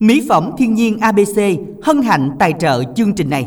Mỹ phẩm thiên nhiên ABC hân hạnh tài trợ chương trình này.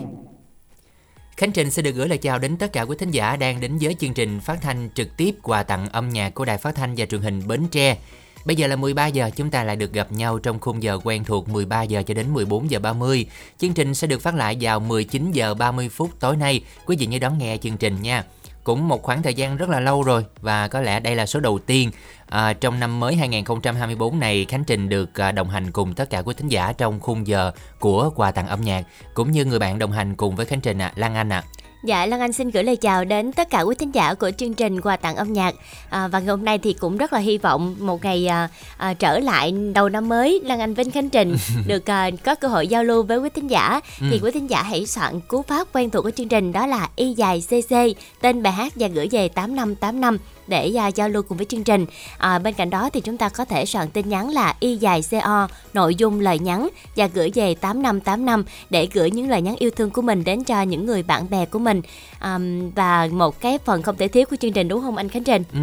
Khánh Trình sẽ được gửi lời chào đến tất cả quý thính giả đang đến với chương trình phát thanh trực tiếp quà tặng âm nhạc của Đài Phát thanh và Truyền hình Bến Tre. Bây giờ là 13 giờ, chúng ta lại được gặp nhau trong khung giờ quen thuộc 13 giờ cho đến 14 giờ 30. Chương trình sẽ được phát lại vào 19 giờ 30 phút tối nay. Quý vị nhớ đón nghe chương trình nha cũng một khoảng thời gian rất là lâu rồi và có lẽ đây là số đầu tiên à, trong năm mới 2024 này Khánh Trình được à, đồng hành cùng tất cả quý thính giả trong khung giờ của quà tặng âm nhạc cũng như người bạn đồng hành cùng với Khánh Trình ạ, à, Lan Anh ạ. À. Dạ, Lan Anh xin gửi lời chào đến tất cả quý thính giả của chương trình quà tặng âm nhạc. À, và ngày hôm nay thì cũng rất là hy vọng một ngày à, à, trở lại đầu năm mới. Lan Anh Vinh Khánh Trình được à, có cơ hội giao lưu với quý thính giả. Ừ. thì quý thính giả hãy soạn cú pháp quen thuộc của chương trình đó là y dài cc tên bài hát và gửi về 8585 để uh, giao lưu cùng với chương trình. À, bên cạnh đó thì chúng ta có thể soạn tin nhắn là y dài co nội dung lời nhắn và gửi về 8585 để gửi những lời nhắn yêu thương của mình đến cho những người bạn bè của mình. À, và một cái phần không thể thiếu của chương trình đúng không anh Khánh Trình? Ừ.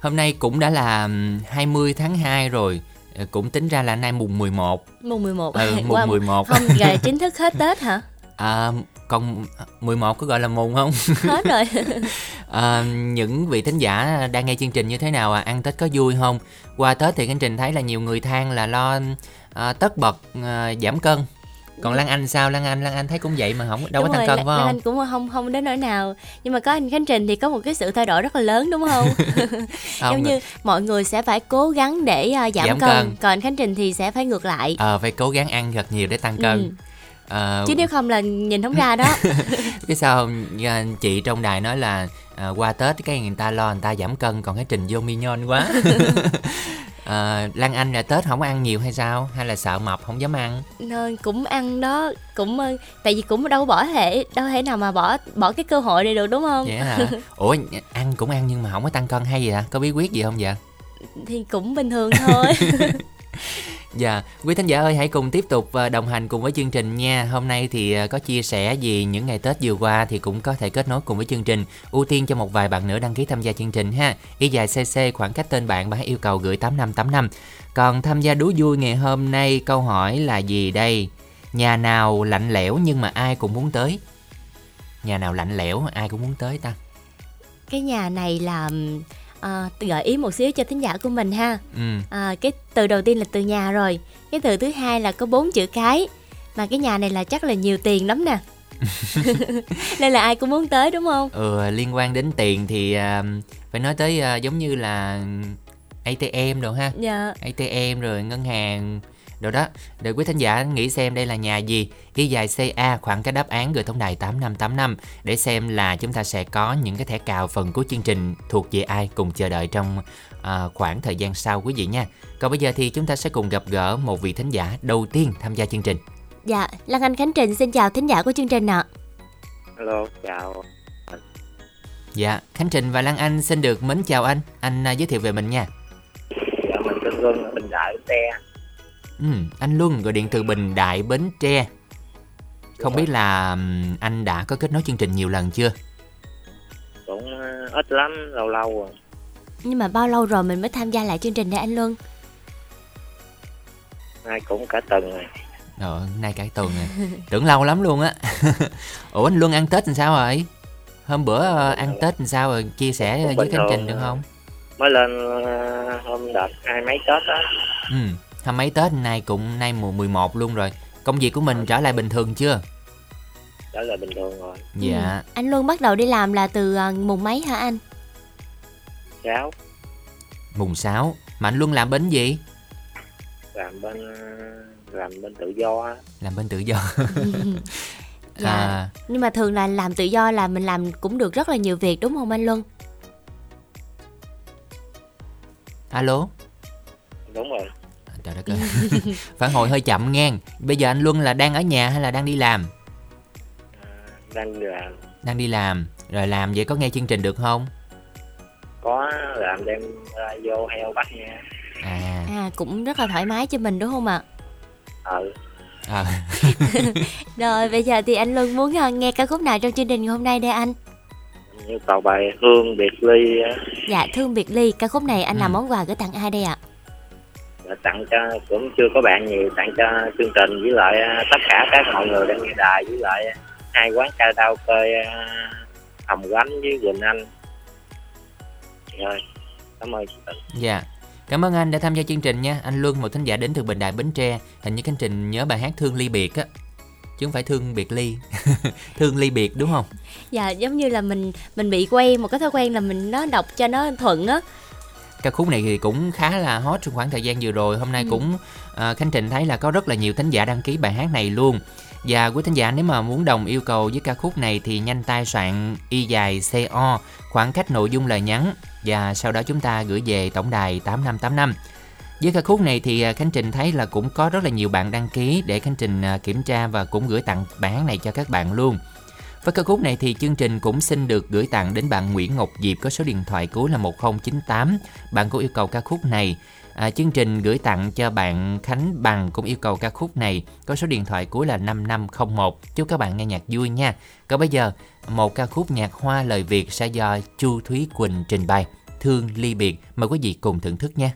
Hôm nay cũng đã là 20 tháng 2 rồi ờ, cũng tính ra là nay mùng 11 mùng 11 ừ, mùng wow. 11 không là chính thức hết Tết hả à, còn 11 có gọi là mùng không? Hết rồi. À, những vị thính giả đang nghe chương trình như thế nào à ăn tết có vui không? Qua tết thì chương trình thấy là nhiều người than là lo à, tất bật à, giảm cân. Còn lan anh sao? Lan anh lan anh thấy cũng vậy mà không đâu đúng có tăng cân phải không? Lan anh cũng không không đến nỗi nào. Nhưng mà có anh khánh trình thì có một cái sự thay đổi rất là lớn đúng không, không giống như mọi người sẽ phải cố gắng để uh, giảm, giảm cân. cân. Còn anh khánh trình thì sẽ phải ngược lại. Ờ à, phải cố gắng ăn thật nhiều để tăng cân. ừ à, chứ nếu không là nhìn không ra đó. Cái sao chị trong đài nói là à, qua tết cái người ta lo người ta giảm cân còn cái trình vô mignon quá. À, lan anh là tết không ăn nhiều hay sao? Hay là sợ mập không dám ăn? Nên cũng ăn đó cũng tại vì cũng đâu bỏ thể đâu thể nào mà bỏ bỏ cái cơ hội này được đúng không? Vậy hả? Ủa ăn cũng ăn nhưng mà không có tăng cân hay gì hả? Có bí quyết gì không vậy? Thì cũng bình thường thôi Dạ, quý thính giả ơi hãy cùng tiếp tục ờ, đồng hành cùng với chương trình nha. Hôm nay thì ờ, có chia sẻ gì những ngày Tết vừa qua thì cũng có thể kết nối cùng với chương trình. Ưu tiên cho một vài bạn nữa đăng ký tham gia chương trình ha. Y dài CC khoảng cách tên bạn và hãy yêu cầu gửi 8585. Còn tham gia đố vui ngày hôm nay câu hỏi là gì đây? Nhà nào lạnh lẽo nhưng mà ai cũng muốn tới? Nhà nào lạnh lẽo ai cũng muốn tới ta? Cái nhà này là à, gợi ý một xíu cho thính giả của mình ha. Ừ. à, cái từ đầu tiên là từ nhà rồi cái từ thứ hai là có bốn chữ cái. Mà cái nhà này là chắc là nhiều tiền lắm nè. Nên là ai cũng muốn tới đúng không? Ừ liên quan đến tiền thì uh, phải nói tới uh, giống như là ATM rồi ha. Dạ. ATM rồi ngân hàng rồi đó để quý thính giả nghĩ xem đây là nhà gì y dài CA khoảng cái đáp án gửi tổng đài 8585 để xem là chúng ta sẽ có những cái thẻ cào phần của chương trình thuộc về ai cùng chờ đợi trong à, khoảng thời gian sau quý vị nha còn bây giờ thì chúng ta sẽ cùng gặp gỡ một vị thính giả đầu tiên tham gia chương trình dạ Lan Anh Khánh Trình xin chào thính giả của chương trình ạ Hello chào Dạ, Khánh Trình và Lan Anh xin được mến chào anh. Anh uh, giới thiệu về mình nha. Dạ, mình tên Luân, Bình Đại, Tre. Ừ, anh Luân gọi điện từ Bình Đại Bến Tre. Không biết là anh đã có kết nối chương trình nhiều lần chưa? Cũng ờ, ít lắm, lâu lâu rồi. Nhưng mà bao lâu rồi mình mới tham gia lại chương trình đây anh Luân? Nay cũng cả tuần rồi. Ờ, nay cả tuần rồi. Tưởng lâu lắm luôn á. Ủa anh Luân ăn Tết làm sao rồi? Hôm bữa ờ, ăn Tết làm sao rồi? Chia sẻ với chương trình được không? Mới lên ờ, hôm đợt hai mấy Tết á. Ừ Hôm mấy Tết nay cũng nay mùa 11 luôn rồi Công việc của mình trở lại bình thường chưa? Trở lại bình thường rồi Dạ ừ. Anh luôn bắt đầu đi làm là từ uh, mùng mấy hả anh? 6 Mùng 6 Mà anh luôn làm bên gì? Làm bên làm bên tự do Làm bên tự do Dạ à. Nhưng mà thường là làm tự do là mình làm cũng được rất là nhiều việc đúng không anh Luân? Alo Đúng rồi trời đất ơi. Phản hồi hơi chậm ngang bây giờ anh luân là đang ở nhà hay là đang đi làm? À, đang đi làm. Đang đi làm. Rồi làm vậy có nghe chương trình được không? Có làm đem ra vô heo bắt nha. À. À cũng rất là thoải mái cho mình đúng không ạ? Ừ. À. rồi bây giờ thì anh luân muốn ờ, nghe ca khúc nào trong chương trình hôm nay đây anh? Như cầu bài thương biệt ly dạ thương biệt ly. Ca khúc này anh ừ. làm món quà gửi tặng ai đây ạ? Và tặng cho cũng chưa có bạn nhiều tặng cho chương trình với lại à, tất cả các mọi người đang nghe đài với lại hai quán karaoke à, Hồng Gánh với Quỳnh Anh rồi cảm ơn chương trình Dạ. Cảm ơn anh đã tham gia chương trình nha. Anh Luân, một thính giả đến từ Bình Đại Bến Tre. Hình như Khánh Trình nhớ bài hát Thương ly biệt á. Chứ không phải thương biệt ly. thương ly biệt đúng không? dạ giống như là mình mình bị quen một cái thói quen là mình nó đọc cho nó thuận á Ca khúc này thì cũng khá là hot trong khoảng thời gian vừa rồi. Hôm nay Ừ. cũng à, Khánh Trình thấy là có rất là nhiều thính giả đăng ký bài hát này luôn. Và quý thính giả nếu mà muốn đồng yêu cầu với ca khúc này thì nhanh tay soạn y dài CO khoảng cách nội dung lời nhắn và sau đó chúng ta gửi về tổng đài 8585. Với ca khúc này thì à, Khánh Trình thấy là cũng có rất là nhiều bạn đăng ký để Khánh Trình à, kiểm tra và cũng gửi tặng bài hát này cho các bạn luôn. Với ca khúc này thì chương trình cũng xin được gửi tặng đến bạn Nguyễn Ngọc Diệp có số điện thoại cuối là 1098. Bạn có yêu cầu ca khúc này. À, chương trình gửi tặng cho bạn Khánh Bằng cũng yêu cầu ca khúc này có số điện thoại cuối là 5501. Chúc các bạn nghe nhạc vui nha. Còn bây giờ, một ca khúc nhạc hoa lời Việt sẽ do Chu Thúy Quỳnh trình bày. Thương ly biệt. Mời quý vị cùng thưởng thức nha.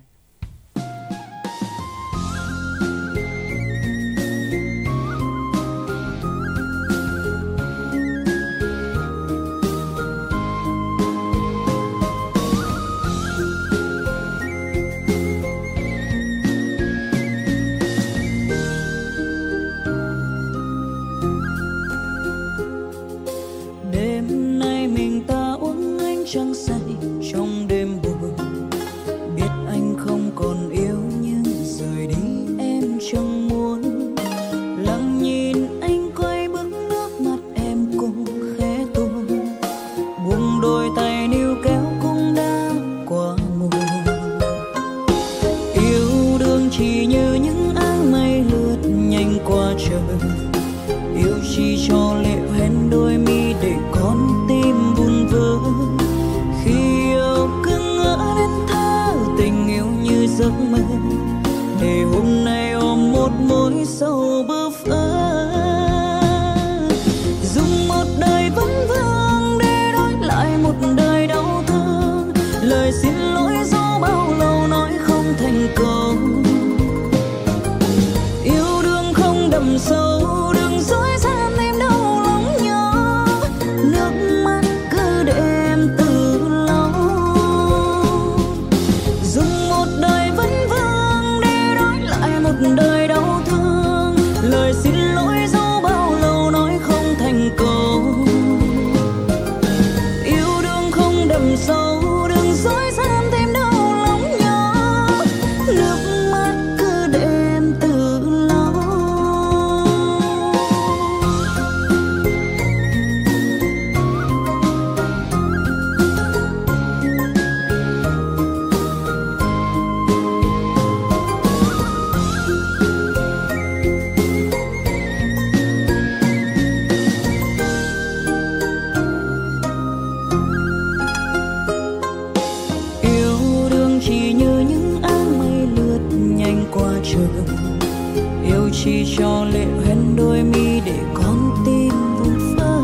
Chỉ cho lệ hoen đôi mi để con tim vùng vỡ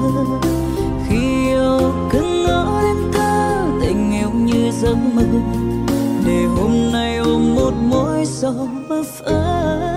khi yêu cứ ngỡ đến thơ, tình yêu như giấc mơ. Để hôm nay ôm một mối sầu bơ vơ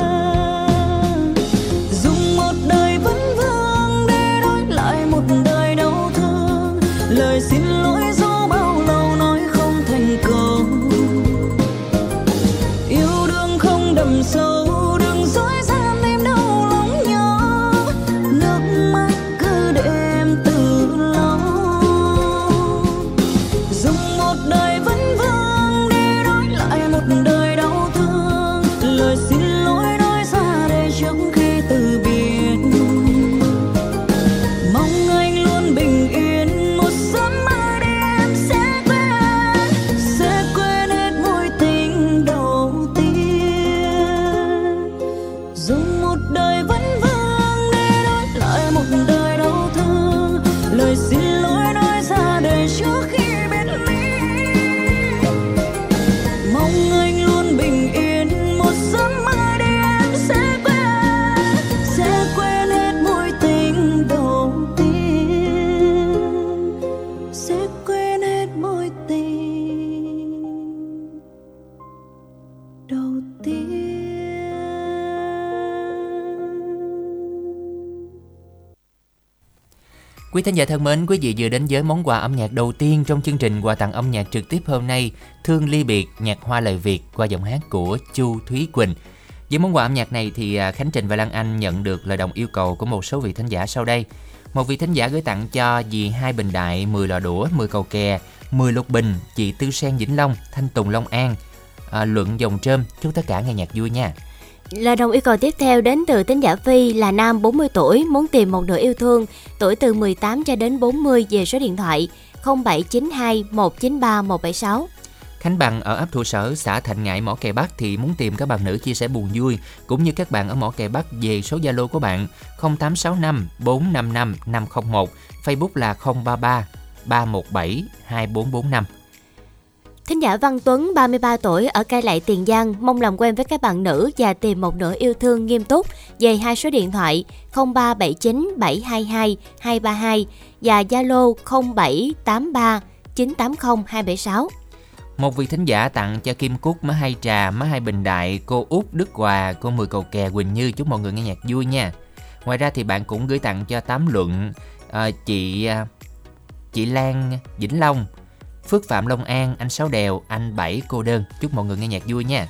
thính giả thân mến, quý vị vừa đến với món quà âm nhạc đầu tiên trong chương trình quà tặng âm nhạc trực tiếp hôm nay, Thương ly biệt, nhạc hoa lời Việt qua giọng hát của Chu Thúy Quỳnh. Với món quà âm nhạc này thì à, Khánh Trình và Lan Anh nhận được lời đồng yêu cầu của một số vị thính giả sau đây. Một vị thính giả gửi tặng cho dì Hai Bình Đại, 10 lò đũa, 10 cầu kè, 10 lục bình, chị Tư Sen Vĩnh Long, Thanh Tùng Long An, à, Luận Dòng Trơm. Chúc tất cả nghe nhạc vui nha. Lời đồng yêu cầu tiếp theo đến từ tính giả Phi là nam 40 tuổi, muốn tìm một nửa yêu thương, tuổi từ 18 cho đến 40 về số điện thoại 0792 193 176. Khánh Bằng ở ấp Thủ Sở, xã Thạnh Ngãi, Mỏ Kè Bắc thì muốn tìm các bạn nữ chia sẻ buồn vui cũng như các bạn ở Mỏ Kè Bắc về số Zalo của bạn 0865 455 501, Facebook là 033 317 2445. Thính giả Văn Tuấn, 33 tuổi, ở Cai Lậy, Tiền Giang, mong làm quen với các bạn nữ và tìm một nửa yêu thương nghiêm túc về hai số điện thoại 0379 722 232 và Zalo 0783 980 276. Một vị thính giả tặng cho Kim Cúc, má hai trà, má hai bình đại, cô Út Đức Hòa, cô Mười Cầu Kè, Quỳnh Như. Chúc mọi người nghe nhạc vui nha. Ngoài ra thì bạn cũng gửi tặng cho Tám Luận, à, chị ờ, chị Lan Vĩnh Long, Phước Phạm Long An, anh Sáu Đèo, anh Bảy Cô Đơn. Chúc mọi người nghe nhạc vui nha.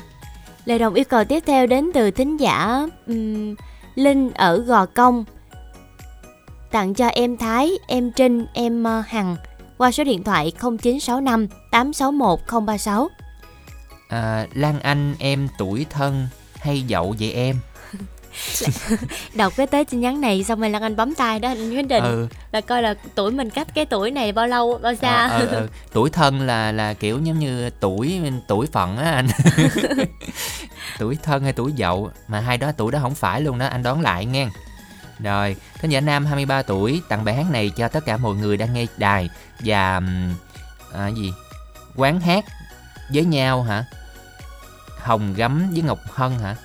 Lời đồng yêu cầu tiếp theo đến từ thính giả um, Linh ở Gò Công. Tặng cho em Thái, em Trinh, em uh, Hằng qua số điện thoại 0965 861 036. À, Lan Anh em tuổi thân hay dậu vậy em? Đọc cái tới tin nhắn này xong rồi Lan Anh bấm tay đó anh Khánh Trình Ừ, là coi là tuổi mình cách cái tuổi này bao lâu bao xa. à, ừ, ừ. Tuổi thân là là kiểu giống như tuổi tuổi phận á anh. tuổi thân hay tuổi dậu mà hai đó tuổi đó không phải luôn đó, anh đoán lại nghe. Rồi, thính giả nam 23 tuổi tặng bài hát này cho tất cả mọi người đang nghe đài và à, gì? Quán hát với nhau hả? Hồng gấm với Ngọc Hân hả?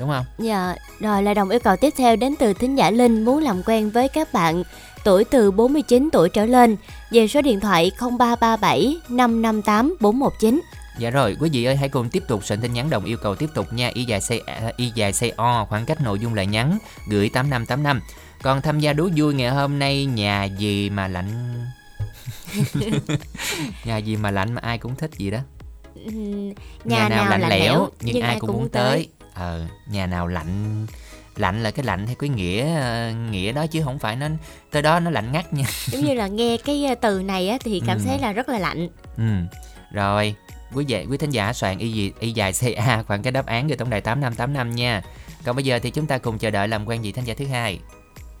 Đúng không? Dạ, rồi lời đồng yêu cầu tiếp theo đến từ thính giả Linh muốn làm quen với các bạn tuổi từ 49 tuổi trở lên về số điện thoại 0337 558 419. Dạ rồi, quý vị ơi hãy cùng tiếp tục soạn tin nhắn đồng yêu cầu tiếp tục nha. Y dài say à, y dài say o khoảng cách nội dung lời nhắn gửi 8585. Còn tham gia đố vui ngày hôm nay nhà gì mà lạnh nhà gì mà lạnh mà ai cũng thích gì đó. Ừm, Nhà, nào lạnh, lẽo nhưng, ai cũng muốn tới. Ờ, nhà nào lạnh lạnh là cái lạnh theo cái nghĩa ờ, nghĩa đó chứ không phải nó tới đó nó lạnh ngắt nha. Giống như là nghe cái ờ, từ này á, thì cảm Ừ. thấy là rất là lạnh. Ừ. Rồi, quý vị quý thính giả soạn y gì y dài CA khoảng cái đáp án gửi tổng đài 8585 nha. Còn bây giờ thì chúng ta cùng chờ đợi làm quen vị thính giả thứ hai.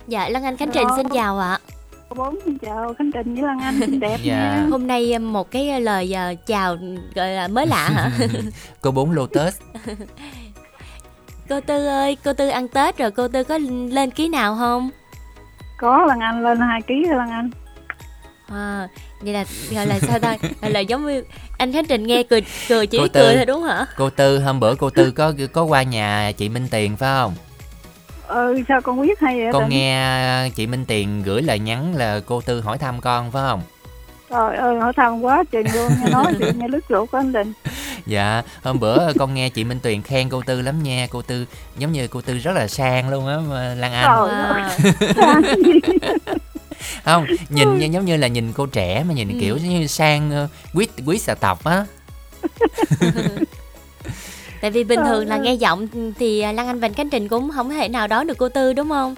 Dạ, Lan Anh Khánh Trình xin chào ạ. Cô bốn xin chào Khánh Trình với Lan Anh xinh đẹp Dạ. nha. Hôm nay ờ, một cái lời chào gọi là mới lạ hả? Cô bốn Lotus. Cô Tư ơi, cô Tư ăn Tết rồi cô Tư có lên ký nào không? Có Lan Anh lên 2 kg rồi Lan Anh. À, vậy là gọi là sao ta? Gọi là giống như anh Khánh Trình nghe cười cười chỉ Cô cười Tư. thôi đúng hả? Cô Tư hôm bữa cô Tư có có qua nhà chị Minh Tiền phải không? Ừ sao con biết hay vậy? Con Tình? nghe chị Minh Tiền gửi lời nhắn là cô Tư hỏi thăm con phải không? Trời ơi hỏi thăm quá trình luôn nghe nói chuyện nghe lứt ruột của anh Đình. Dạ, hôm bữa con nghe chị Minh Tuyền khen cô Tư lắm nha, cô Tư giống như cô Tư rất là sang luôn á Lan Anh. Không nhìn như- giống như là nhìn cô trẻ mà nhìn Ừ. kiểu như sang ờ, quý quý xà tộc á Tại vì bình thường là nghe giọng thì Lan Anh và Khánh Trình cũng không thể nào đón được cô Tư đúng không?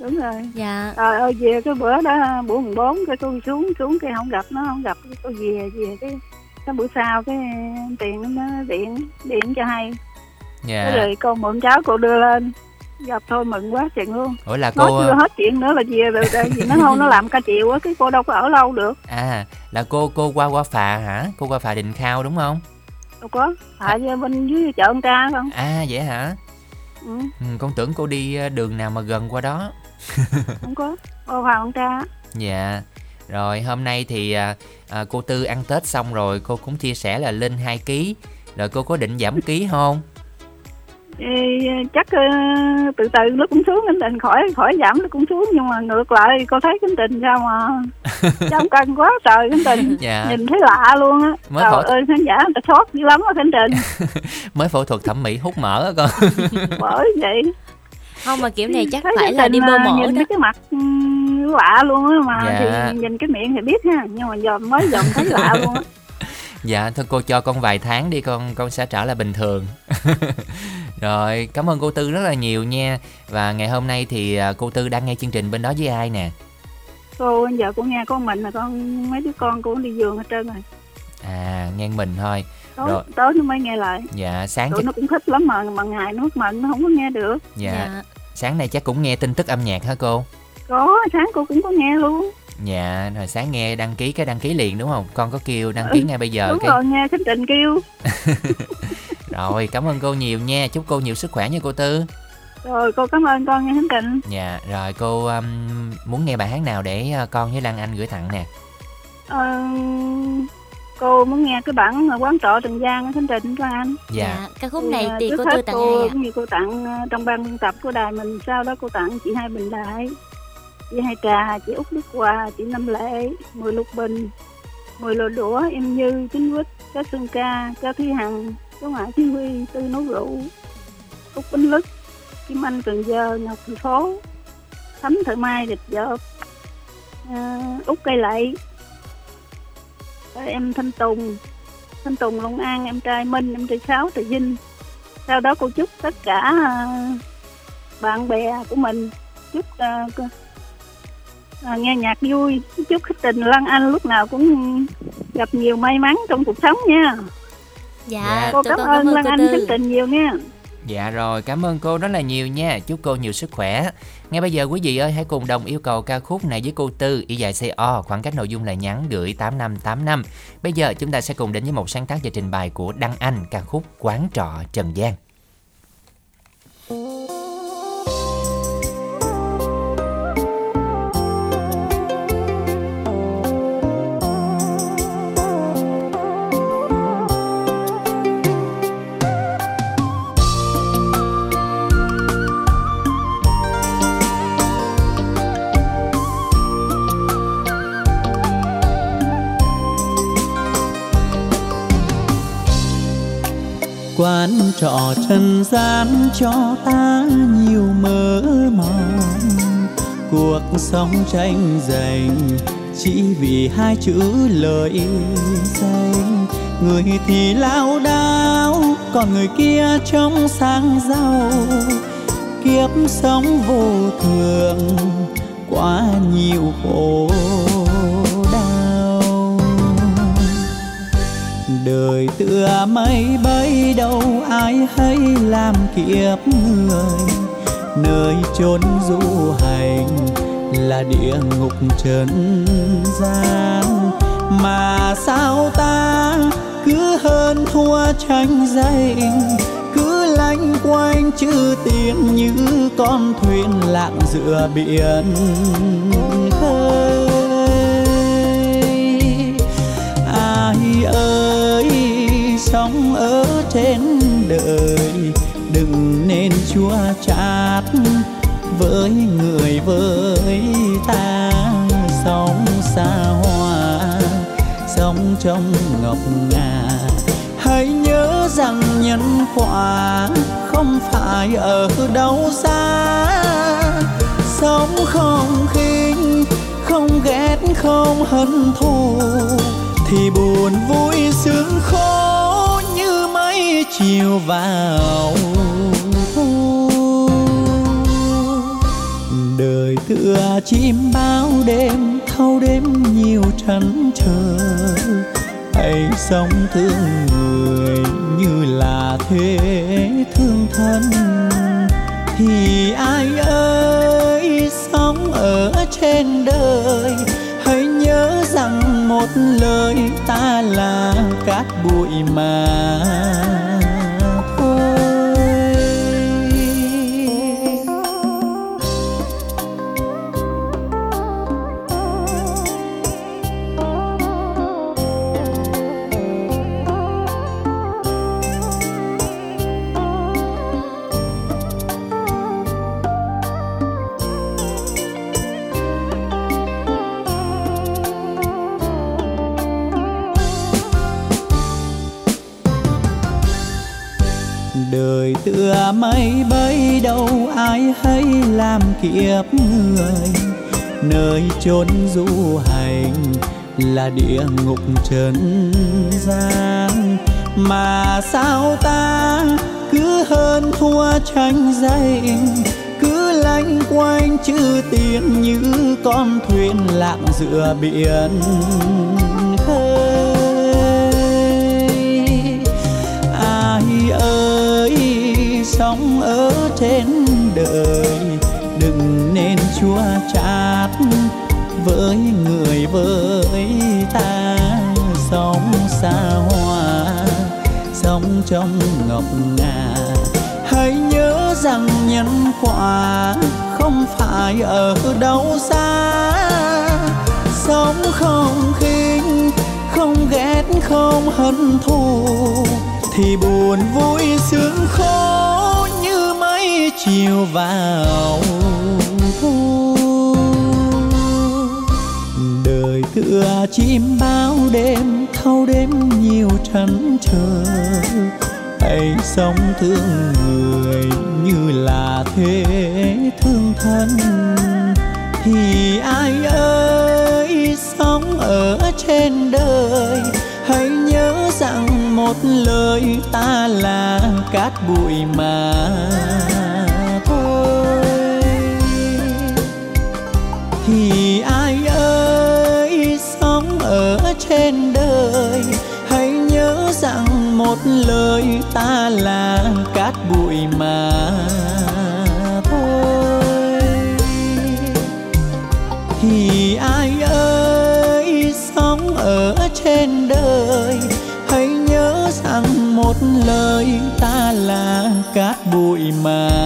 Đúng rồi. Dạ. Trời ơi về cái bữa đó bữa mùng 4 cái tôi xuống xuống cái không gặp nó không gặp tôi về về cái cái bữa sau cái tiền nó điện điện cho hay. Cái dạ rồi con mượn cháu cô đưa lên. Gặp thôi mừng quá chừng luôn. Ủa là nói cô chưa hết chuyện nữa là về rồi vì nó không nó làm ca chiều á cái cô đâu có ở lâu được. À là cô cô qua qua phà hả? Cô qua phà đình khao đúng không? Đâu có. Tại à. bên dưới chợ ông cha không? À vậy hả? Ừ, ừ, con tưởng cô đi ờ, đường nào mà gần qua đó không có. Ô hoàng ông cha dạ. Rồi hôm nay thì à, à, cô tư ăn tết xong rồi cô cũng chia sẻ là lên 2 ký. Rồi cô có định giảm ký không? Ê, chắc ờ, từ từ nó cũng xuống cái tình khỏi khỏi giảm nó cũng xuống nhưng mà ngược lại cô thấy cái tình sao mà trong cân quá trời cái tình dạ. nhìn thấy lạ luôn á. Mới trời phẫu- ơi khán giả người ta sót dữ lắm á khánh trình. Mới phẫu thuật thẩm mỹ hút mỡ á con. Bởi vậy Không mà kiểu này chắc thấy phải là đi bơ là mổ nhìn đó. cái mặt ừm, lạ luôn á mà Dạ. thì nhìn cái miệng thì biết ha nhưng mà giờ mới dòm thấy lạ luôn á Dạ thôi cô cho con vài tháng đi con con sẽ trở lại bình thường. Rồi, cảm ơn cô Tư rất là nhiều nha. Và ngày hôm nay thì à, cô Tư đang nghe chương trình bên đó với ai nè? cô giờ cô nghe con mình là con mấy đứa con cô đi giường hết trơn rồi À, nghe mình thôi. Tối, Rồi. tối nó mới nghe lại Dạ, sáng tụi chắc, nó cũng thích lắm mà mà ngày nó mận nó không có nghe được dạ, sáng nay chắc cũng nghe tin tức âm nhạc hả cô? có sáng cô cũng có nghe luôn Dạ, rồi sáng nghe đăng ký cái đăng ký liền đúng không? Con có kêu đăng ký ngay bây giờ đúng cái. rồi nghe khánh trình kêu Rồi, cảm ơn cô nhiều nha. Chúc cô nhiều sức khỏe nha cô Tư. rồi cô cảm ơn con nghe khánh trình Dạ, rồi cô um, muốn nghe bài hát nào để uh, con với Lan Anh gửi tặng nè? Ờ, cô muốn nghe cái bản quán trọ Trần Giang ở khánh trình của anh Dạ. ca khúc này Ờ, thì trước cô hết Tư tặng cô, ai ạ? cũng như cô tặng ờ, trong ban biên tập của đài mình sau đó cô tặng chị hai bình đại chị hai trà chị út đức hòa chị năm lệ mười lục bình mười lò đũa em như chính quýt cá xuân ca cao thi hằng cháu ngoại thi huy tư nấu rượu út bánh lứt kim anh cần giờ ngọc thành phố thấm thợ mai địch dợp à, út cây lậy em thanh tùng thanh tùng long an em trai minh em trai sáu trà vinh sau đó cô chúc tất cả à, bạn bè của mình chúc à, à, nghe nhạc vui chúc tình Lan Anh lúc nào cũng gặp nhiều may mắn trong cuộc sống nha Dạ, Dạ. cô cảm ơn cảm ơn Lan cô Anh khách tình nhiều nha Dạ rồi, cảm ơn cô rất là nhiều nha. Chúc cô nhiều sức khỏe. Ngay bây giờ quý vị ơi, hãy cùng đồng yêu cầu ca khúc này với cô Tư, y dài CO, khoảng cách nội dung là nhắn gửi 8585. Bây giờ chúng ta sẽ cùng đến với một sáng tác và trình bày của Đăng Anh, ca khúc Quán trọ Trần gian. Trọ trần gian cho ta nhiều mơ mộng cuộc sống tranh giành chỉ vì hai chữ lời danh người thì lao đao, còn người kia trong sáng giàu. Kiếp sống vô thường, quá nhiều khổ. Đời tựa mây bay đâu ai hay làm kiếp người. Nơi chốn du hành là địa ngục trần gian. Mà sao ta cứ hơn thua tranh giành, cứ lanh quanh chữ tiền như con thuyền lạng giữa biển. Trên đời. Đừng nên chua chát với người với ta. Sống xa hoa, sống trong ngọc ngà. Hãy nhớ rằng nhân quả không phải ở đâu xa. Sống không khinh, không ghét, không hận thù, thì buồn vui sướng khôn nhiều vào. Thu đời thưa chim bao đêm, thâu đêm nhiều trăn trở. Hãy sống thương người như là thế thương thân. Thì ai ơi, sống ở trên đời, hãy nhớ rằng một lời ta là cát bụi mà. Tựa mây bay đâu, ai hay làm kiếp người. Nơi chốn du hành là địa ngục trần gian. Mà sao ta cứ hơn thua tranh giành, cứ lanh quanh chữ tiền như con thuyền lặng giữa biển. Sống ở trên đời. Đừng nên chua chát với người với ta. Sống xa hoa, sống trong ngọc ngà. Hãy nhớ rằng nhân quả không phải ở đâu xa. Sống không khinh, không ghét, không hận thù, thì buồn vui sướng khôn chiều vào. Thu đời thưa chim bao đêm, thâu đêm nhiều trăn trở hãy sống thương người như là thế thương thân. Thì ai ơi, sống ở trên đời, hãy nhớ rằng một lời ta là cát bụi mà trên đời. Hãy nhớ rằng một lời ta là cát bụi mà thôi. Thì ai ơi sống ở trên đời? Hãy nhớ rằng một lời ta là cát bụi mà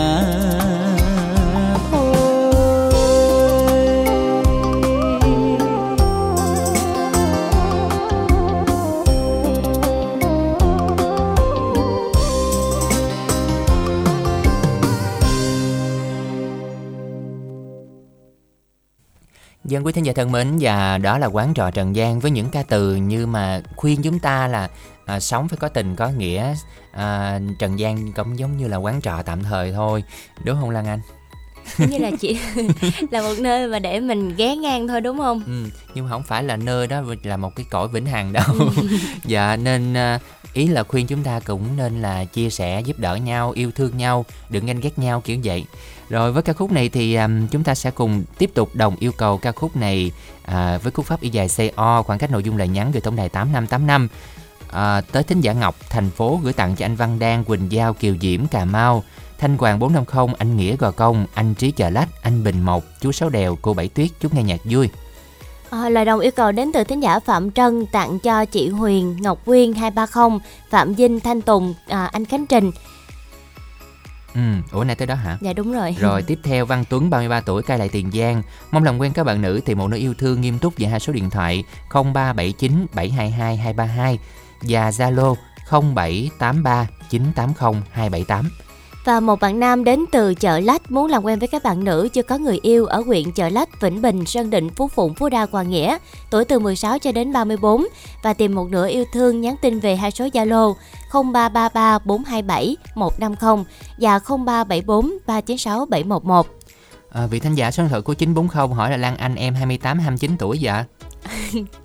Dân quý thính giả thân mến và đó là quán trò Trần gian với những ca từ như mà khuyên chúng ta là à, sống phải có tình có nghĩa à, Trần gian cũng giống như là quán trọ tạm thời thôi đúng không Lan Anh? Như là chỉ là một nơi mà để mình ghé ngang thôi đúng không? Ừ, nhưng mà không phải là nơi đó là một cái cõi vĩnh hằng đâu. dạ nên à, ý là khuyên chúng ta cũng nên là chia sẻ giúp đỡ nhau, yêu thương nhau, đừng ganh ghét nhau kiểu vậy. Rồi với ca khúc này thì um, chúng ta sẽ cùng tiếp tục đồng yêu cầu ca khúc này à, với cú pháp y dài CO khoảng cách nội dung là nhắn gửi tổng đài 8585 à, tới thính giả Ngọc thành phố gửi tặng cho anh Văn Đan, Quỳnh Giao, Kiều Diễm, Cà Mau, Thanh Hoàng 450, anh Nghĩa Gò Công, anh Trí Chợ Lách, anh Bình Mộc, chú Sáu Đèo, cô Bảy Tuyết chúc nghe nhạc vui. À, lời đồng yêu cầu đến từ thính giả Phạm Trân tặng cho chị Huyền, Ngọc Quyên 230, Phạm Vinh, Thanh Tùng, à, anh Khánh Trình. Ừ, ủa nay tới đó hả? Dạ đúng rồi. Rồi tiếp theo Văn Tuấn 33 tuổi cai lại Tiền Giang, mong làm quen các bạn nữ tìm một nơi yêu thương nghiêm túc về hai số điện thoại 0379 722 232 và Zalo 0783 980 278. Và một bạn nam đến từ chợ Lách muốn làm quen với các bạn nữ chưa có người yêu ở huyện chợ Lách, Vĩnh Bình, Sơn Định, Phú Phụng, Phú Đa, Hòa Nghĩa, tuổi từ 16 cho đến 34 và tìm một nửa yêu thương nhắn tin về hai số Zalo 0333 427 150 và 0374 396 711. À, vị thánh giả số điện thoại của 940 hỏi là Lan Anh em 28 29 tuổi dạ.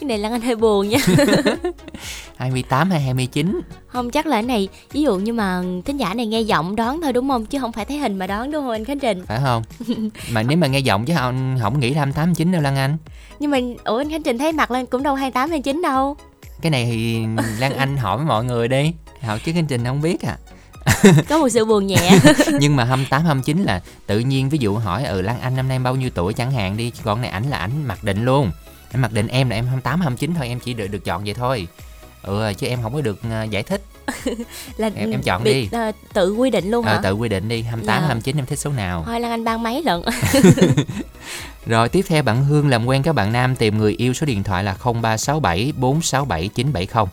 Cái này Lan Anh hơi buồn nha. 28 hay 29 Không chắc là cái này Ví dụ như mà thính giả này nghe giọng đoán thôi đúng không? Chứ không phải thấy hình mà đoán đúng không anh Khánh Trình? Phải không? Mà nếu mà nghe giọng chứ không, không nghĩ là 28 29 đâu Lan Anh. Nhưng mà Ủa anh Khánh Trình thấy mặt lên cũng đâu 28 29 đâu. Cái này thì Lan Anh hỏi mọi người đi. Hỏi chứ Khánh Trình không biết à. Có một sự buồn nhẹ. Nhưng mà 28 29 là tự nhiên ví dụ hỏi ừ Lan Anh năm nay bao nhiêu tuổi chẳng hạn đi còn này ảnh là ảnh mặc định luôn em mặc định em là em 28 29 thôi em chỉ được được chọn vậy thôi. Ừ chứ em không có được uh, giải thích. Là em, em chọn bị, đi. uh, tự quy định luôn ờ, hả? tự quy định đi 28 Dạ. 29 em thích số nào? Thôi Lan Anh ban mấy lận rồi tiếp theo bạn Hương làm quen các bạn nam tìm người yêu số điện thoại là 0367 467 970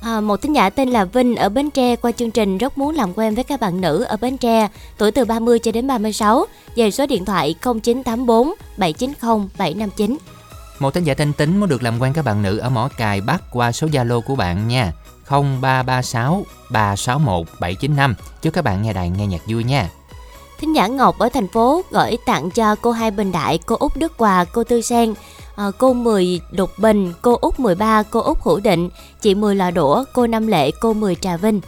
À, một thính giả tên là Vinh ở Bến Tre qua chương trình rất muốn làm quen với các bạn nữ ở Bến Tre, tuổi từ 30 cho đến 36, về số điện thoại 0984 790 759. Một thính giả thanh Tính muốn được làm quen các bạn nữ ở Mỏ Cài Bắc qua số Zalo của bạn nha. 0336 361 795. Chúc các bạn nghe đài nghe nhạc vui nha. Thính giả Ngọc ở thành phố gửi tặng cho cô Hai Bình Đại, cô Út Đức Hòa, cô Tư Sen, à, ờ, cô Mười Lục Bình, cô Út 13, cô Út Hữu Định, chị Mười Lò Đũa, cô Năm Lệ, cô Mười Trà Vinh.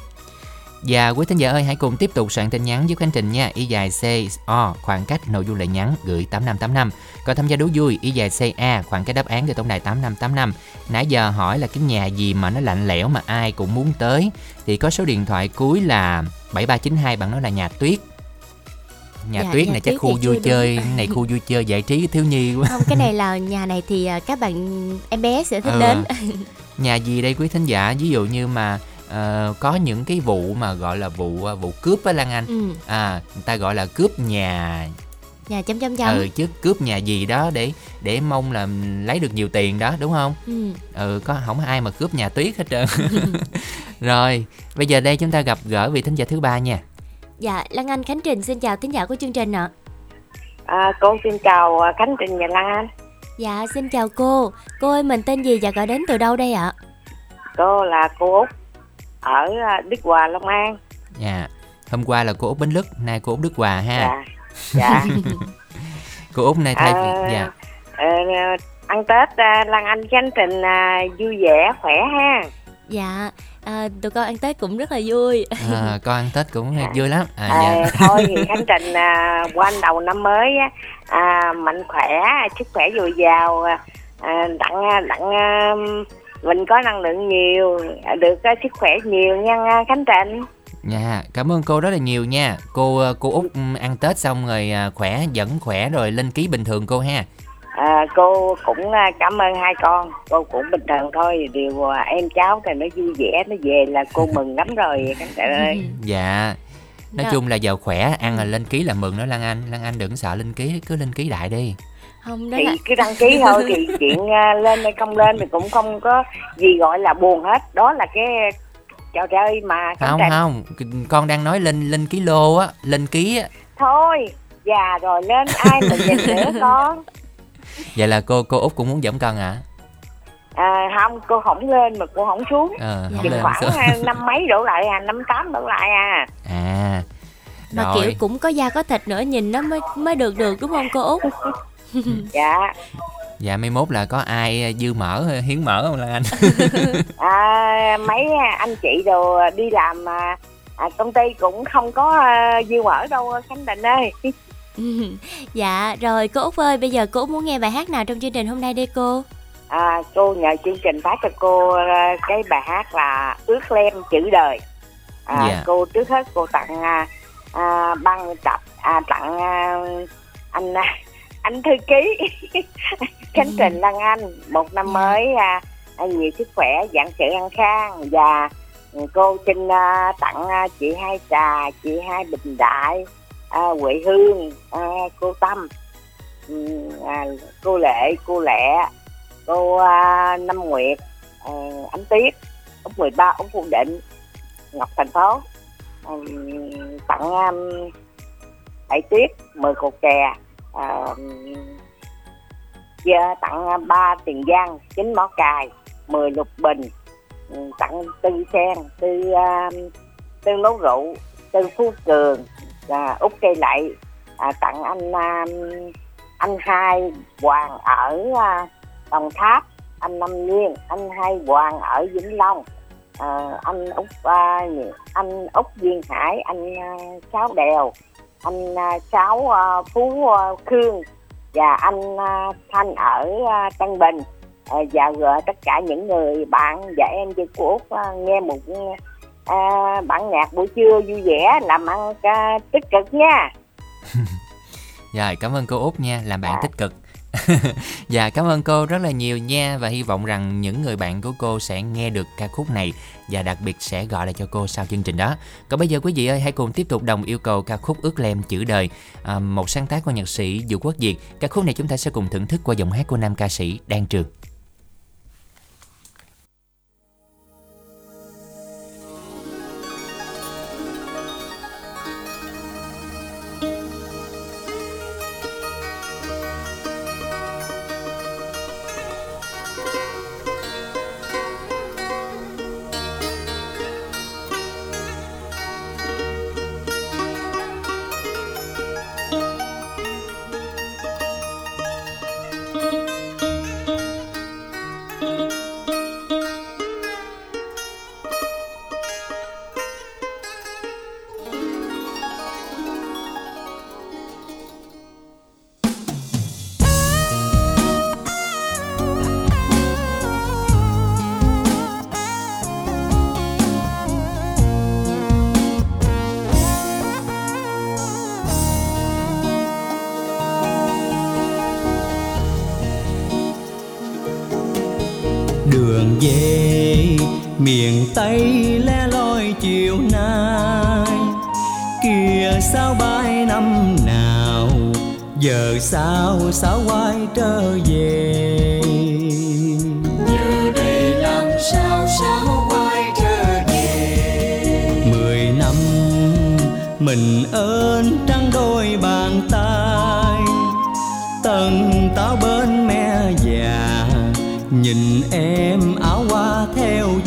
Và quý thính giả ơi hãy cùng tiếp tục soạn tin nhắn giúp Khánh Trình nha Y dài C O khoảng cách nội dung lời nhắn gửi 8585 Còn tham gia đố vui Y dài C A khoảng cách đáp án gửi tổng đài 8585 Nãy giờ hỏi là cái nhà gì mà nó lạnh lẽo mà ai cũng muốn tới Thì có số điện thoại cuối là 7392 bạn nói là nhà tuyết nhà Dạ, tuyết nhà này chắc khu vui chơi đúng. này khu vui chơi giải trí thiếu nhi quá Không, cái này là nhà này thì à, các bạn em bé sẽ thích Ừ. đến. nhà gì đây quý thính giả ví dụ như mà ờ, có những cái vụ mà gọi là vụ ờ, vụ cướp á Lan Anh ừ, à người ta gọi là cướp nhà nhà chấm chấm chấm. ừ chứ cướp nhà gì đó để để mong là lấy được nhiều tiền đó đúng không Ừ. ừ có không ai mà cướp nhà tuyết hết trơn rồi bây giờ đây chúng ta gặp gỡ vị thính giả thứ ba nha Dạ, Lan Anh Khánh Trình xin chào thính giả của chương trình ạ. À, cô xin chào à, Khánh Trình và Lan Anh. Dạ, xin chào cô. Cô ơi, mình tên gì và gọi đến từ đâu đây ạ? Cô là cô Út ở à, Đức Hòa, Long An. dạ hôm qua là cô út bến lức nay cô út đức hòa ha Dạ. Dạ. cô út nay thay À, dạ Ờ, ăn Tết à, Lan Anh Khánh Trình à, vui vẻ khỏe ha. Dạ, à, tụi con ăn Tết cũng rất là vui. à, con ăn tết cũng vui lắm à, À, dạ thôi thì Khánh Trình à, qua đầu năm mới á, à, mạnh khỏe, sức khỏe dồi dào, à, đặng đặng à, mình có năng lượng nhiều, được à, sức khỏe nhiều nha à, Khánh Trình. Dạ, cảm ơn cô rất là nhiều nha. Cô ờ, cô út ừm, ăn Tết xong rồi khỏe, vẫn khỏe rồi lên ký bình thường cô ha. À, cô cũng cảm ơn hai con cô cũng bình thường thôi điều em cháu thì nó vui vẻ nó về là cô mừng lắm rồi Khánh Trình ơi Dạ. Nói Dạ. chung là giàu khỏe, ăn rồi lên ký là mừng đó Lan Anh. Lan Anh đừng sợ lên ký, cứ lên ký đại đi. Không, đó thì là cứ đăng ký thôi thì chuyện à, lên hay không lên thì cũng không có gì gọi là buồn hết đó là cái trò chơi mà Không Trình không, con đang nói lên lên ký lô á, lên ký á. thôi già rồi lên ai mà nhìn nữa con Vậy là cô cô út cũng muốn giảm cân hả? à, không cô không lên mà cô không xuống Ờ, Dạ. không chừng lên khoảng à, năm mấy đổ lại à năm tám đổ lại à À. mà Rồi. kiểu cũng có da có thịt nữa nhìn nó mới mới được được đúng không cô Út? dạ Dạ mai mốt là có ai dư mỡ hiến mỡ không Lan Anh? à, mấy anh chị đồ đi làm à, công ty cũng không có à, dư mỡ đâu khánh định ơi dạ, rồi cô Út ơi, bây giờ cô Út muốn nghe bài hát nào trong chương trình hôm nay đây cô? à, cô nhờ chương trình phát cho cô cái bài hát là ước lem chữ đời à, Dạ. cô trước hết cô tặng à, băng tập à, tặng à, anh anh thư ký. Khánh trình lan anh một năm mới à, à, nhiều sức khỏe dạng sự an khang và cô xin à, tặng à, chị hai trà chị hai bình đại à, huệ hương à, cô tâm. Ừ, à, cô lệ cô lẹ cô à, năm nguyệt à, ánh tuyết úc 13 úc phù định ngọc thành phố. Ừm, tặng um, bảy tuyết mười cột kè uh, giờ tặng ba tiền giang chín mỏ cài mười lục bình. Ừ, tặng tư sen tư ờ, tư nấu rượu tư phú cường à, út cây lại à, tặng anh ờ, anh hai hoàng ở đồng tháp anh năm nguyên anh hai hoàng ở vĩnh long. À, anh út à, anh út duyên hải anh à, sáu đèo anh à, sáu à, phú à, khương và anh à, thanh ở à, tân bình à, và tất cả những người bạn và em trên của út à, nghe một à, bản nhạc buổi trưa vui vẻ làm ăn à, tích cực nha Rồi, cảm ơn cô Út nha, làm bạn Dạ. tích cực. dạ, cảm ơn cô rất là nhiều nha và hy vọng rằng những người bạn của cô sẽ nghe được ca khúc này và đặc biệt sẽ gọi lại cho cô sau chương trình đó. Còn bây giờ quý vị ơi, hãy cùng tiếp tục đồng yêu cầu ca khúc Ước Lem Chữ Đời, à, một sáng tác của nhạc sĩ Vũ Quốc Việt. Ca khúc này chúng ta sẽ cùng thưởng thức qua giọng hát của nam ca sĩ Đan Trường.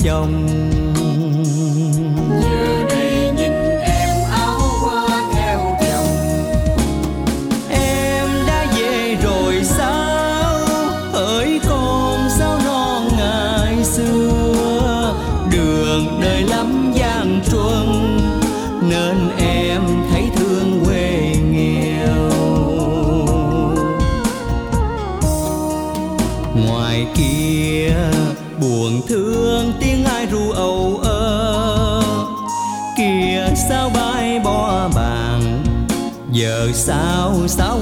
chồng. sal está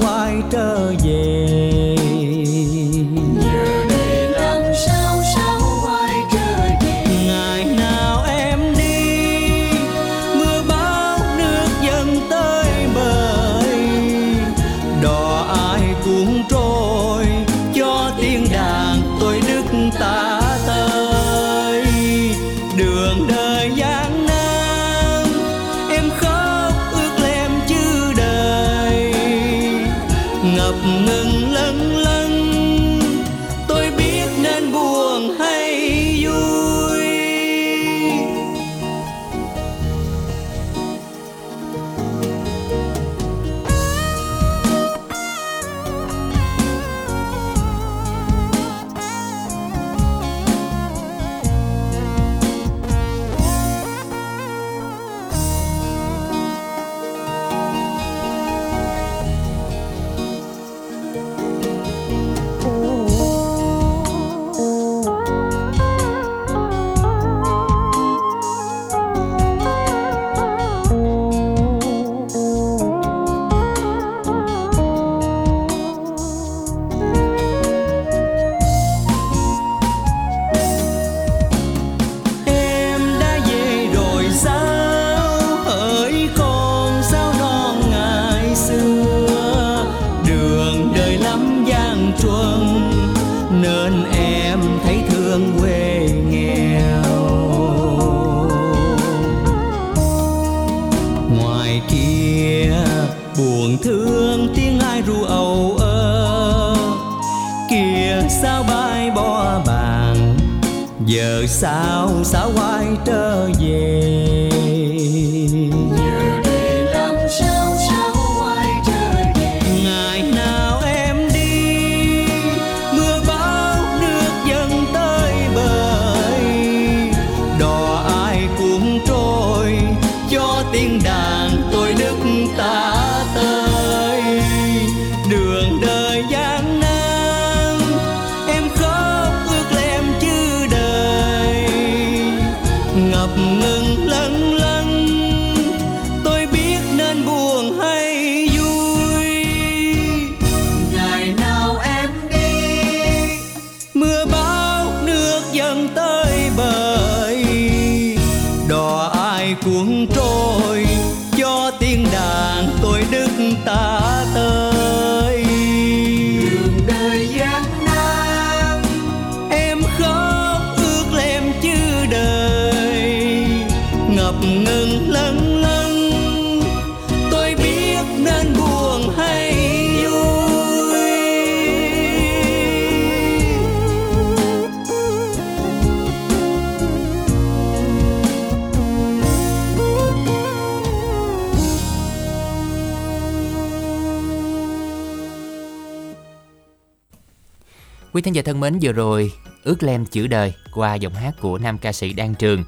thính giả thân mến, vừa rồi Ước Lem Chữ Đời qua giọng hát của nam ca sĩ Đan Trường.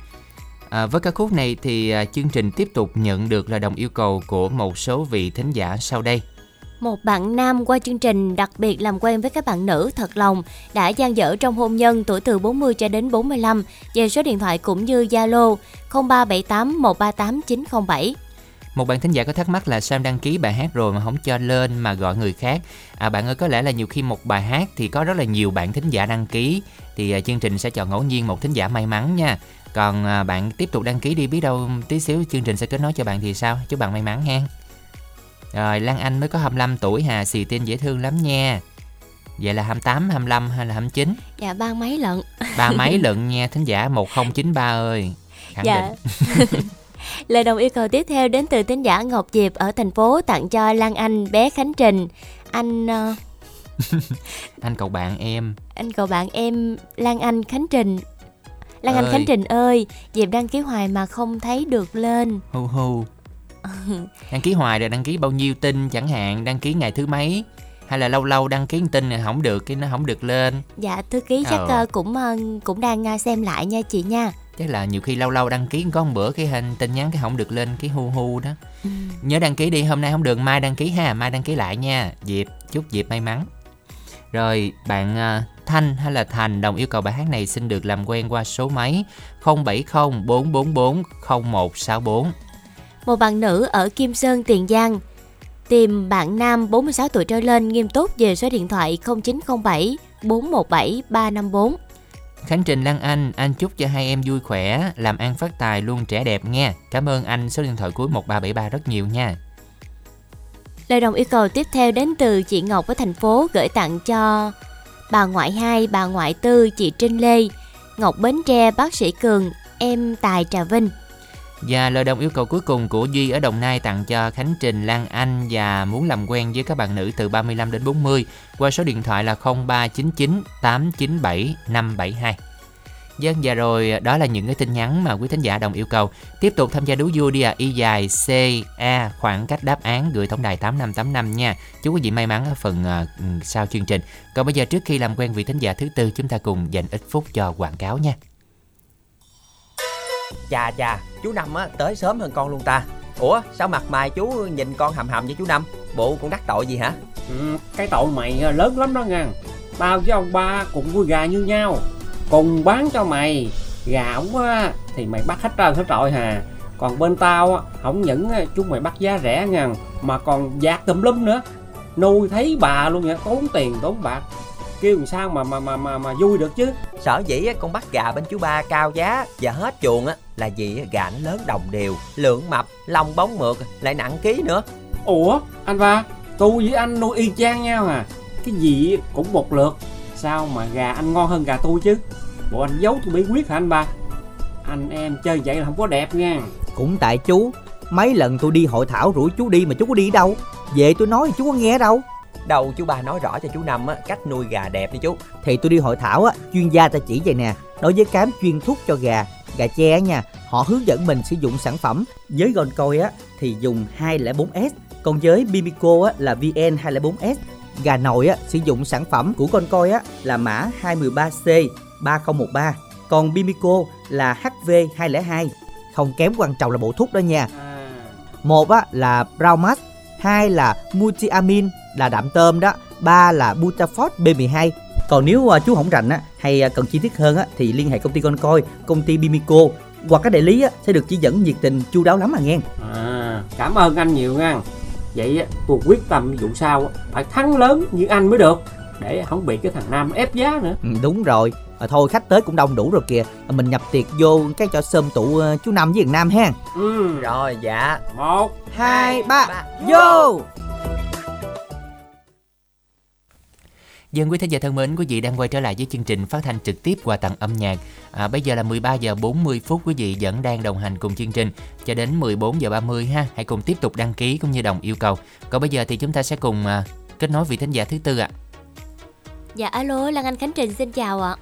À, với ca khúc này thì à, chương trình tiếp tục nhận được lời đồng yêu cầu của một số vị thính giả sau đây. Một bạn nam qua chương trình đặc biệt làm quen với các bạn nữ thật lòng đã gian dở trong hôn nhân tuổi từ 40 cho đến 45 về số điện thoại cũng như Zalo 0378 138 907. Một bạn thính giả có thắc mắc là sao em đăng ký bài hát rồi mà không cho lên mà gọi người khác. À bạn ơi có lẽ là nhiều khi một bài hát thì có rất là nhiều bạn thính giả đăng ký thì à, chương trình sẽ chọn ngẫu nhiên một thính giả may mắn nha. Còn à, bạn tiếp tục đăng ký đi biết đâu tí xíu chương trình sẽ kết nối cho bạn thì sao. Chúc bạn may mắn ha. Rồi Lan Anh mới có 25 tuổi hà xì tin dễ thương lắm nha. Vậy là 28, 25 hay là 29? Dạ ba mấy lận. Ba mấy lận nha thính giả 1093 ơi. Khẳng Dạ. định. Lời đồng yêu cầu tiếp theo đến từ tín giả Ngọc Diệp ở thành phố tặng cho Lan Anh bé Khánh Trình. Anh ờ, Anh cậu bạn em. anh cậu bạn em Lan Anh Khánh Trình. Lan Anh Ơi. Khánh Trình ơi, Diệp đăng ký hoài mà không thấy được lên. Hu hu. Đăng ký hoài rồi đăng ký bao nhiêu tin chẳng hạn, đăng ký ngày thứ mấy hay là lâu lâu đăng ký tin này không được cái nó không được lên. Dạ thư ký chắc Ờ. ờ, cũng ờ, cũng đang ờ, xem lại nha chị nha. Chắc là nhiều khi lâu lâu đăng ký có một bữa cái hình tin nhắn cái không được lên cái hu hu đó. Ừ. Nhớ đăng ký đi, hôm nay không được mai đăng ký ha, mai đăng ký lại nha. Diệp, chúc Diệp may mắn. Rồi, bạn à, Thanh hay là Thành đồng yêu cầu bài hát này xin được làm quen qua số máy 070 444 0164. Một bạn nữ ở Kim Sơn, Tiền Giang tìm bạn nam 46 tuổi trở lên nghiêm túc về số điện thoại 0907 417 354. Khánh Trình Lan Anh, anh chúc cho hai em vui khỏe, làm ăn phát tài luôn trẻ đẹp nha. Cảm ơn anh số điện thoại cuối 1373 rất nhiều nha. Lời đồng yêu cầu tiếp theo đến từ chị Ngọc ở thành phố gửi tặng cho bà ngoại hai, bà ngoại tư, chị Trinh Lê, Ngọc Bến Tre, bác sĩ Cường, em Tài Trà Vinh. Và lời đồng yêu cầu cuối cùng của Duy ở Đồng Nai tặng cho Khánh Trình Lan Anh và muốn làm quen với các bạn nữ từ 35 đến 40 qua số điện thoại là 0399 897 572. Dân và rồi đó là những cái tin nhắn mà quý thính giả đồng yêu cầu. Tiếp tục tham gia đố vui đi à, y dài C A khoảng cách đáp án gửi tổng đài 8585 nha. Chúc quý vị may mắn ở phần uh, sau chương trình. Còn bây giờ trước khi làm quen vị thính giả thứ tư chúng ta cùng dành ít phút cho quảng cáo nha. Chà chà, chú Năm á tới sớm hơn con luôn ta. Ủa, sao mặt mày chú nhìn con hầm hầm với chú Năm? Bộ cũng đắc tội gì hả? Ừ, cái tội mày à, lớn lắm đó nha Tao với ông ba cùng nuôi gà như nhau. Cùng bán cho mày. Gà ổng á thì mày bắt hết trơn hết trọi hà. Còn bên tao á, không những á, chúng mày bắt giá rẻ nha Mà còn dạt tùm lum nữa. Nuôi thấy bà luôn vậy, tốn tiền tốn bạc. Kêu làm sao mà mà mà mà, mà vui được chứ? Sở dĩ con bắt gà bên chú ba cao giá và hết chuồng á là vì nó lớn đồng đều, lượng mập, lông bóng mượt, lại nặng ký nữa. Ủa anh ba Tôi với anh nuôi y chang nhau à? Cái gì cũng một lượt Sao mà gà anh ngon hơn gà tôi chứ? Bộ anh giấu tôi bí quyết hả anh ba? Anh em chơi vậy là không có đẹp nha. Cũng tại chú Mấy lần tôi đi hội thảo rủ chú đi mà chú có đi đâu? Về tôi nói chú có nghe đâu. Đầu chú ba nói rõ cho chú Năm á cách nuôi gà đẹp đi chú. Thì tôi đi hội thảo á Chuyên gia ta chỉ vậy nè Đối với cám chuyên thuốc cho gà Gà á nha Họ hướng dẫn mình sử dụng sản phẩm. Với gòn coi á Thì dùng 204S Còn với Bimico á là VN204S Gà nội á sử dụng sản phẩm của con coi á là mã 213C 3013 Còn Bimico là HV202 Không kém quan trọng là bộ thuốc đó nha. À, một á là Braumax, hai là Multiamin là đạm tôm đó, ba là Butafort B12. Còn nếu à, chú không rành á hay à, cần chi tiết hơn á thì liên hệ công ty con coi, công ty Bimico hoặc các đại lý á sẽ được chỉ dẫn nhiệt tình chu đáo lắm à nghe. à, Cảm ơn anh nhiều nha Vậy á, tôi quyết tâm vụ sau á, Phải thắng lớn như anh mới được Để không bị cái thằng Nam ép giá nữa Ừ, đúng rồi. À, thôi khách tới cũng đông đủ rồi kìa. À, mình nhập tiệc vô cái cho sơm tụ chú Năm với thằng Nam ha. ừ, Rồi dạ. Một Hai ba ba, vô. Dân quý thính giả thân mến, quý vị đang quay trở lại với chương trình phát thanh trực tiếp qua tặng âm nhạc. À, bây giờ là 13 giờ 40 phút, quý vị vẫn đang đồng hành cùng chương trình cho đến 14 giờ 30 ha. Hãy cùng tiếp tục đăng ký cũng như đồng yêu cầu. Còn bây giờ thì chúng ta sẽ cùng à, kết nối vị thính giả thứ tư ạ. Dạ alo, Lan Anh Khánh Trình xin chào ạ.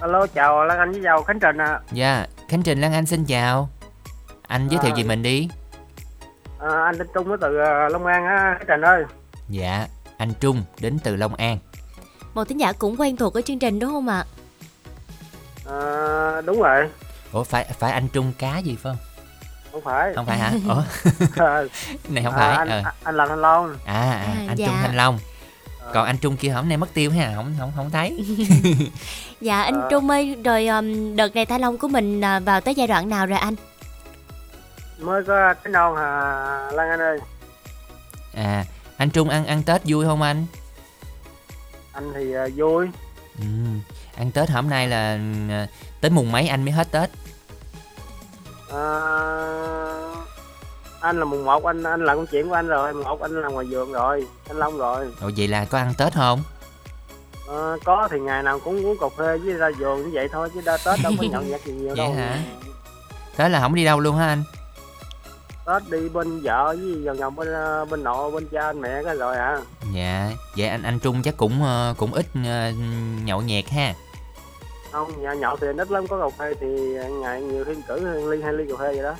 Alo, chào Lan Anh với chào Khánh Trình ạ. Dạ, Khánh Trình Lan Anh xin chào. Anh giới thiệu À. về mình đi. À, anh tên Trung đến từ ờ, Long An á, Khánh Trình ơi. Dạ, anh Trung đến từ Long An. Một thính giả cũng quen thuộc ở chương trình đúng không ạ? À, đúng rồi, Ủa phải phải anh Trung cá gì phải không? không phải. Không phải hả? Ủa, Ờ, này không à, phải. anh, Ờ. anh là Thanh Long. À, à, À, anh dạ. Trung Thanh Long. Còn anh Trung kia hôm nay mất tiêu ha, không không không thấy. Dạ anh Ờ. Trung ơi, rồi um, đợt này Thanh Long của mình à, vào tới giai đoạn nào rồi anh? mới có cái non à Lan Anh ơi À, anh Trung ăn ăn Tết vui không anh? anh thì à, vui Ừ, ăn Tết hôm nay là à, tới mùng mấy anh mới hết Tết. à, anh là mùng một anh anh làm công chuyện của anh rồi mùng một anh làm ngoài vườn rồi anh long rồi Ồ vậy là có ăn Tết không? à, có thì ngày nào cũng uống cà phê với ra vườn như vậy thôi chứ đa tết đâu có nhậu nhẹt gì nhiều Vậy đâu hả? Tết là không đi đâu luôn hả anh? Tết đi bên vợ với vòng vòng bên à, bên nội bên cha anh mẹ cái rồi à Dạ, vậy anh anh Trung chắc cũng ờ, cũng ít ờ, nhậu nhẹt ha. không nhà nhậu thì ít lắm có cà phê thì ngày nhiều khi cử ly hai ly cà phê vậy đó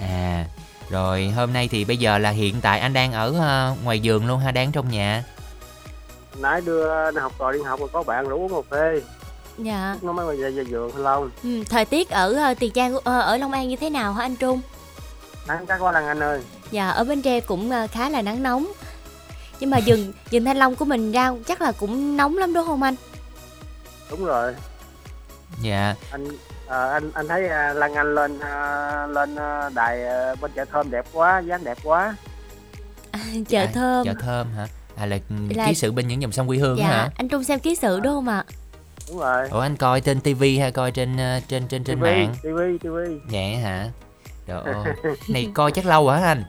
À, rồi hôm nay thì bây giờ là hiện tại anh đang ở ờ, ngoài vườn luôn ha, đang trong nhà. nãy đưa nó học trò đi học rồi có bạn rủ uống cà phê Dạ. nó mới về, về vườn thanh long Ừ, thời tiết ở ờ, Tiền Giang ờ, ở Long An như thế nào hả anh Trung? Nắng chắc quá Lan Anh ơi Dạ ở Bến Tre cũng ờ, khá là nắng nóng. Nhưng mà rừng rừng Thanh Long của mình ra chắc là cũng nóng lắm đúng không anh? đúng rồi Dạ, anh à, anh anh thấy à, Lan Anh lên à, lên à, đài à, bên chợ thơm đẹp quá dáng đẹp quá Chợ à, thơm. Chợ thơm hả? À là, Là- ký sự bên những dòng sông quê hương Dạ, hả? anh Trung xem ký sự đúng không ạ? đúng rồi Ủa anh coi trên tivi hay coi trên trên trên trên TV mạng? TV TV Vậy hả? Trời ơi, này coi chắc lâu hả anh?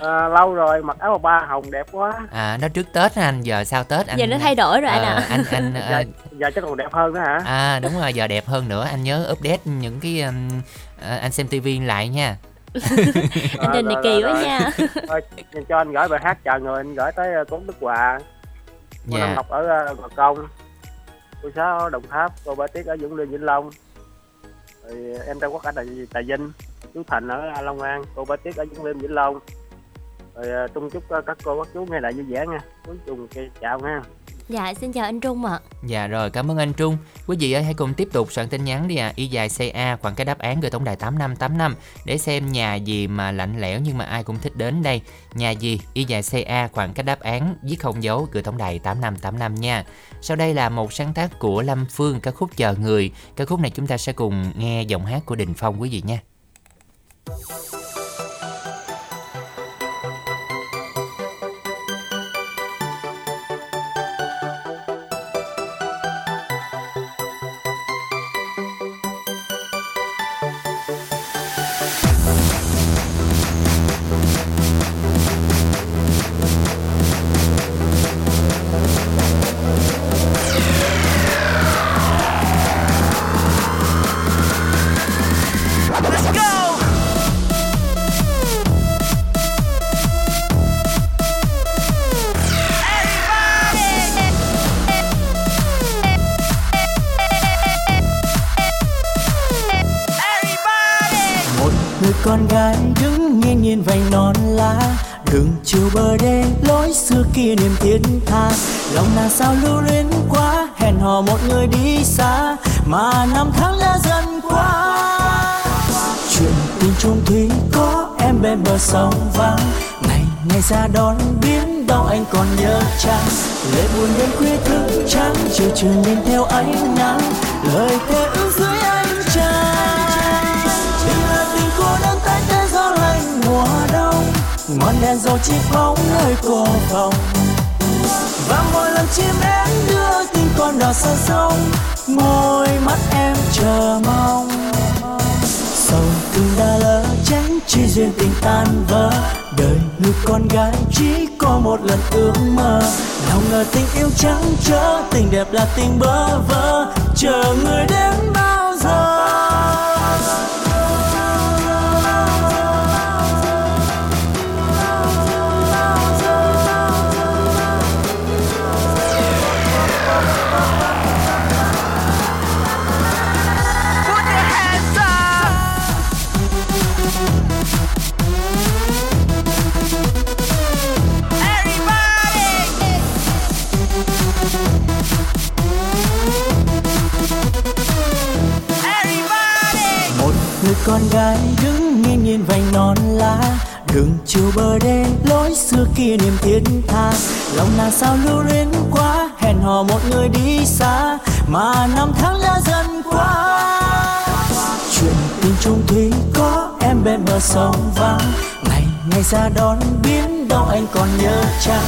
à, lâu rồi mặc áo ba hồng đẹp quá. À nó trước Tết hả anh, giờ sau Tết anh Giờ nó thay đổi rồi anh Ờ, ạ. anh anh ờ, giờ, giờ chắc còn đẹp hơn nữa hả? À đúng rồi giờ đẹp hơn nữa. Anh nhớ update những cái um, ờ, anh xem tivi lại nha. Anh Đình này kỳ quá nha. Thôi, cho anh gửi bài hát chào người anh gửi tới à, Cốn Đức Hòa. Cô Dạ. Năm Ngọc ở à, Gò Công. Cô Sáu Đồng Tháp cô Ba Tiết ở Vũng Liêm Vĩnh Long. Rồi em Trang Quốc ở Trà, Trà Vinh chú Thành ở Long An cô Ba Tiết ở Vũng Liêm Vĩnh Long. Rồi à, tung chúc các cô các chú nghe lại vui vẻ nha. Cuối cùng chào nha. Dạ xin chào anh Trung ạ. Dạ rồi cảm ơn anh Trung. Quý vị ơi hãy cùng tiếp tục soạn tin nhắn đi à Y dài CA khoảng cái đáp án gửi tổng đài 8585 Để xem nhà gì mà lạnh lẽo nhưng mà ai cũng thích đến đây. Nhà gì? Y dài CA khoảng cái đáp án viết không dấu gửi tổng đài 8585 nha. Sau đây là một sáng tác của Lâm Phương ca khúc Chờ Người. Ca khúc này chúng ta sẽ cùng nghe giọng hát của Đình Phong quý vị nha Bye. Xa sông môi mắt em chờ mong. Sầu tình đã lỡ tránh chi duyên tình tan vỡ, đời người con gái chỉ có một lần ước mơ. Nào ngờ tình yêu trắng trở, tình đẹp là tình bơ vơ, chờ người đến bao giờ? Con gái đứng nghiêng nhìn vành non lá. Đường chiều bờ đê lối xưa kia niềm thiết tha. Lòng nàng sao lưu luyến quá, hẹn hò một người đi xa. Mà năm tháng đã dần qua. Chuyện tình chung thủy có em bên bờ sông vắng ngày ngày ra đón biến đâu anh còn nhớ chăng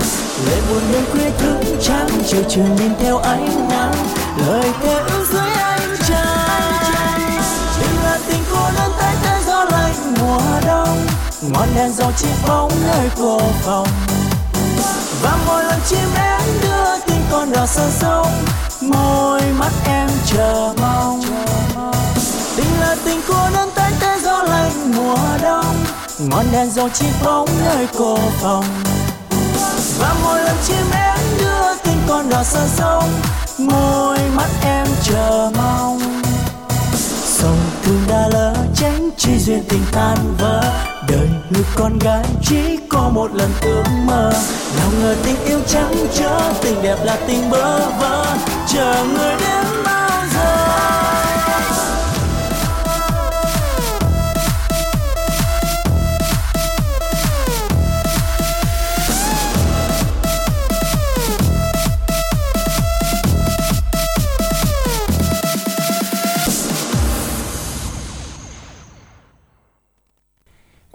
lệ buồn đêm khuya thức trắng, chiều trường nhìn theo ánh nắng. Lời thề ngọn đèn dầu chiếc bóng nơi cô phòng. Và mỗi lần chim én đưa tin con đò sơn sông. Môi mắt em chờ mong. Tình là tình cô đơn tay tay gió lạnh mùa đông. Ngọn đèn dầu chiếc bóng nơi cô phòng. Và mỗi lần chim én đưa tin con đò sơn sông. Môi mắt em chờ mong. Sông thương đã lỡ tránh chi duyên tình tan vỡ đời người con gái chỉ có một lần ước mơ. Nào ngờ tình yêu trắng chớ tình đẹp là tình bơ vơ. Chờ người đến bao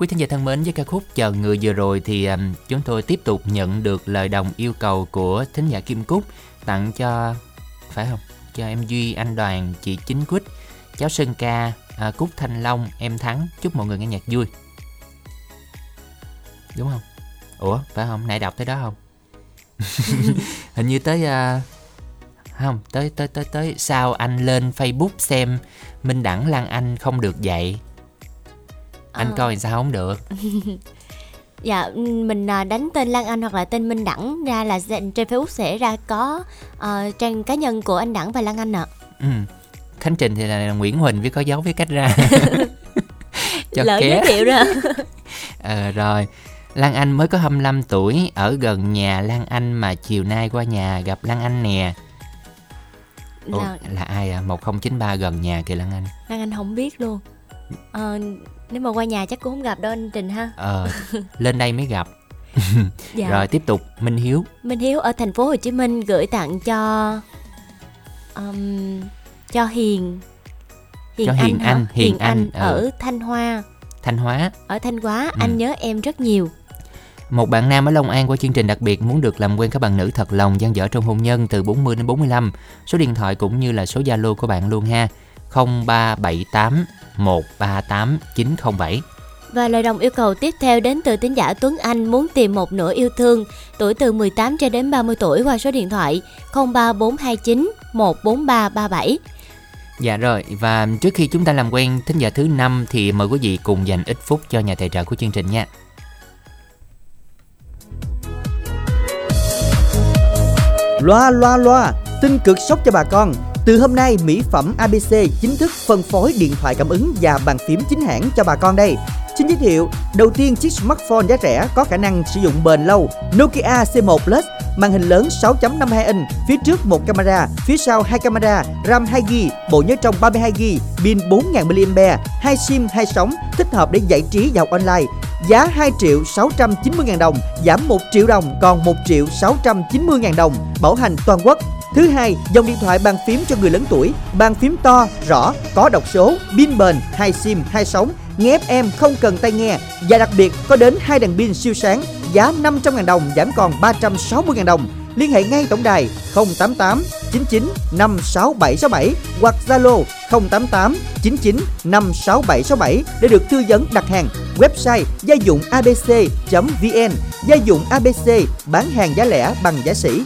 Quý thính giả thân mến, với ca khúc Chờ người vừa rồi thì um, chúng tôi tiếp tục nhận được lời đồng yêu cầu của thính giả Kim Cúc tặng cho phải không? Cho em Duy, anh Đoàn, chị Chính Quýt, cháu Sơn Ca, à, Cúc Thanh Long, em Thắng. Chúc mọi người nghe nhạc vui. Đúng không? Ủa, phải không? Nãy đọc tới đó không? Hình như tới à, không, tới tới tới tới sao anh lên Facebook xem Minh Đẳng Lan Anh không được dạy. Anh Ờ. coi sao không được. Dạ, mình à, đánh tên Lan Anh hoặc là tên Minh Đẳng ra là trên Facebook sẽ ra có ờ, trang cá nhân của anh Đẳng và Lan Anh ạ. Ừ. Khánh Trình thì là Nguyễn Huỳnh với có dấu với cách ra. Cho Lỡ giới thiệu rồi. Ờ rồi. Lan Anh mới có 25 tuổi, ở gần nhà Lan Anh mà chiều nay qua nhà gặp Lan Anh nè. Ủa, Là, là ai à? 1093 gần nhà kìa Lan Anh. Lan Anh không biết luôn. Ờ, nếu mà qua nhà chắc cũng không gặp đâu anh Trình ha. Ờ, lên đây mới gặp. Dạ. Rồi tiếp tục, Minh Hiếu. Minh Hiếu ở thành phố Hồ Chí Minh gửi tặng cho um, cho Hiền Hiền Cho Anh Hiền? Anh, Hiền Anh, ừ. ở Thanh Hoa, Thanh Hóa. ở Thanh Hóa, Ừ. anh nhớ em rất nhiều. Một bạn nam ở Long An qua chương trình đặc biệt muốn được làm quen các bạn nữ thật lòng gian dở trong hôn nhân từ 40 đến 45. Số điện thoại cũng như là số Zalo của bạn luôn ha. 0378 138 907. Và lời đồng yêu cầu tiếp theo đến từ tín giả Tuấn Anh muốn tìm một nửa yêu thương, tuổi từ 18 cho đến 30 tuổi qua số điện thoại 03429 14337. Dạ rồi, và trước khi chúng ta làm quen thính giả thứ năm thì mời quý vị cùng dành ít phút cho nhà tài trợ của chương trình nha. Loa loa loa, tin cực sốc cho bà con. Từ hôm nay, mỹ phẩm ABC chính thức phân phối điện thoại cảm ứng và bàn phím chính hãng cho bà con đây. Xin giới thiệu, đầu tiên chiếc smartphone giá rẻ có khả năng sử dụng bền lâu Nokia C1 Plus, màn hình lớn 6.52 inch, phía trước một camera, phía sau hai camera, RAM 2GB, bộ nhớ trong 32GB, pin 4000 mAh, hai SIM, hai sóng, thích hợp để giải trí và học online. Giá 2 triệu 690 ngàn đồng, giảm 1 triệu đồng còn 1 triệu 690 ngàn đồng, bảo hành toàn quốc. Thứ hai, dòng điện thoại bàn phím cho người lớn tuổi, bàn phím to, rõ, có đọc số, pin bền, hai SIM, hai sóng, nghe FM không cần tai nghe và đặc biệt có đến hai đèn pin siêu sáng, giá 500.000 đồng giảm còn 360.000 đồng. Liên hệ ngay tổng đài 088 99 56767 hoặc Zalo 088 99 56767 để được tư vấn đặt hàng. Website gia dụng abc.vn Gia dụng ABC bán hàng giá lẻ bằng giá sỉ.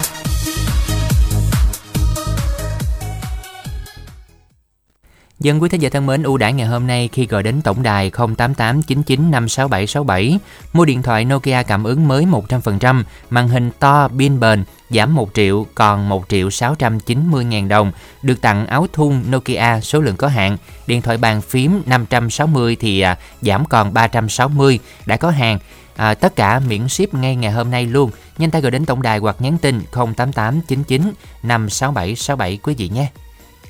Dân quý thính giả thân mến, ưu đãi ngày hôm nay khi gọi đến tổng đài 0889956767 mua điện thoại Nokia cảm ứng mới 100%, màn hình to, pin bền, giảm 1 triệu còn 1 triệu 690 ngàn đồng, được tặng áo thun Nokia số lượng có hạn, điện thoại bàn phím 560 thì à, giảm còn 360, đã có hàng. À, tất cả miễn ship ngay ngày hôm nay luôn. Nhanh tay gọi đến tổng đài hoặc nhắn tin 08899 56767 quý vị nhé.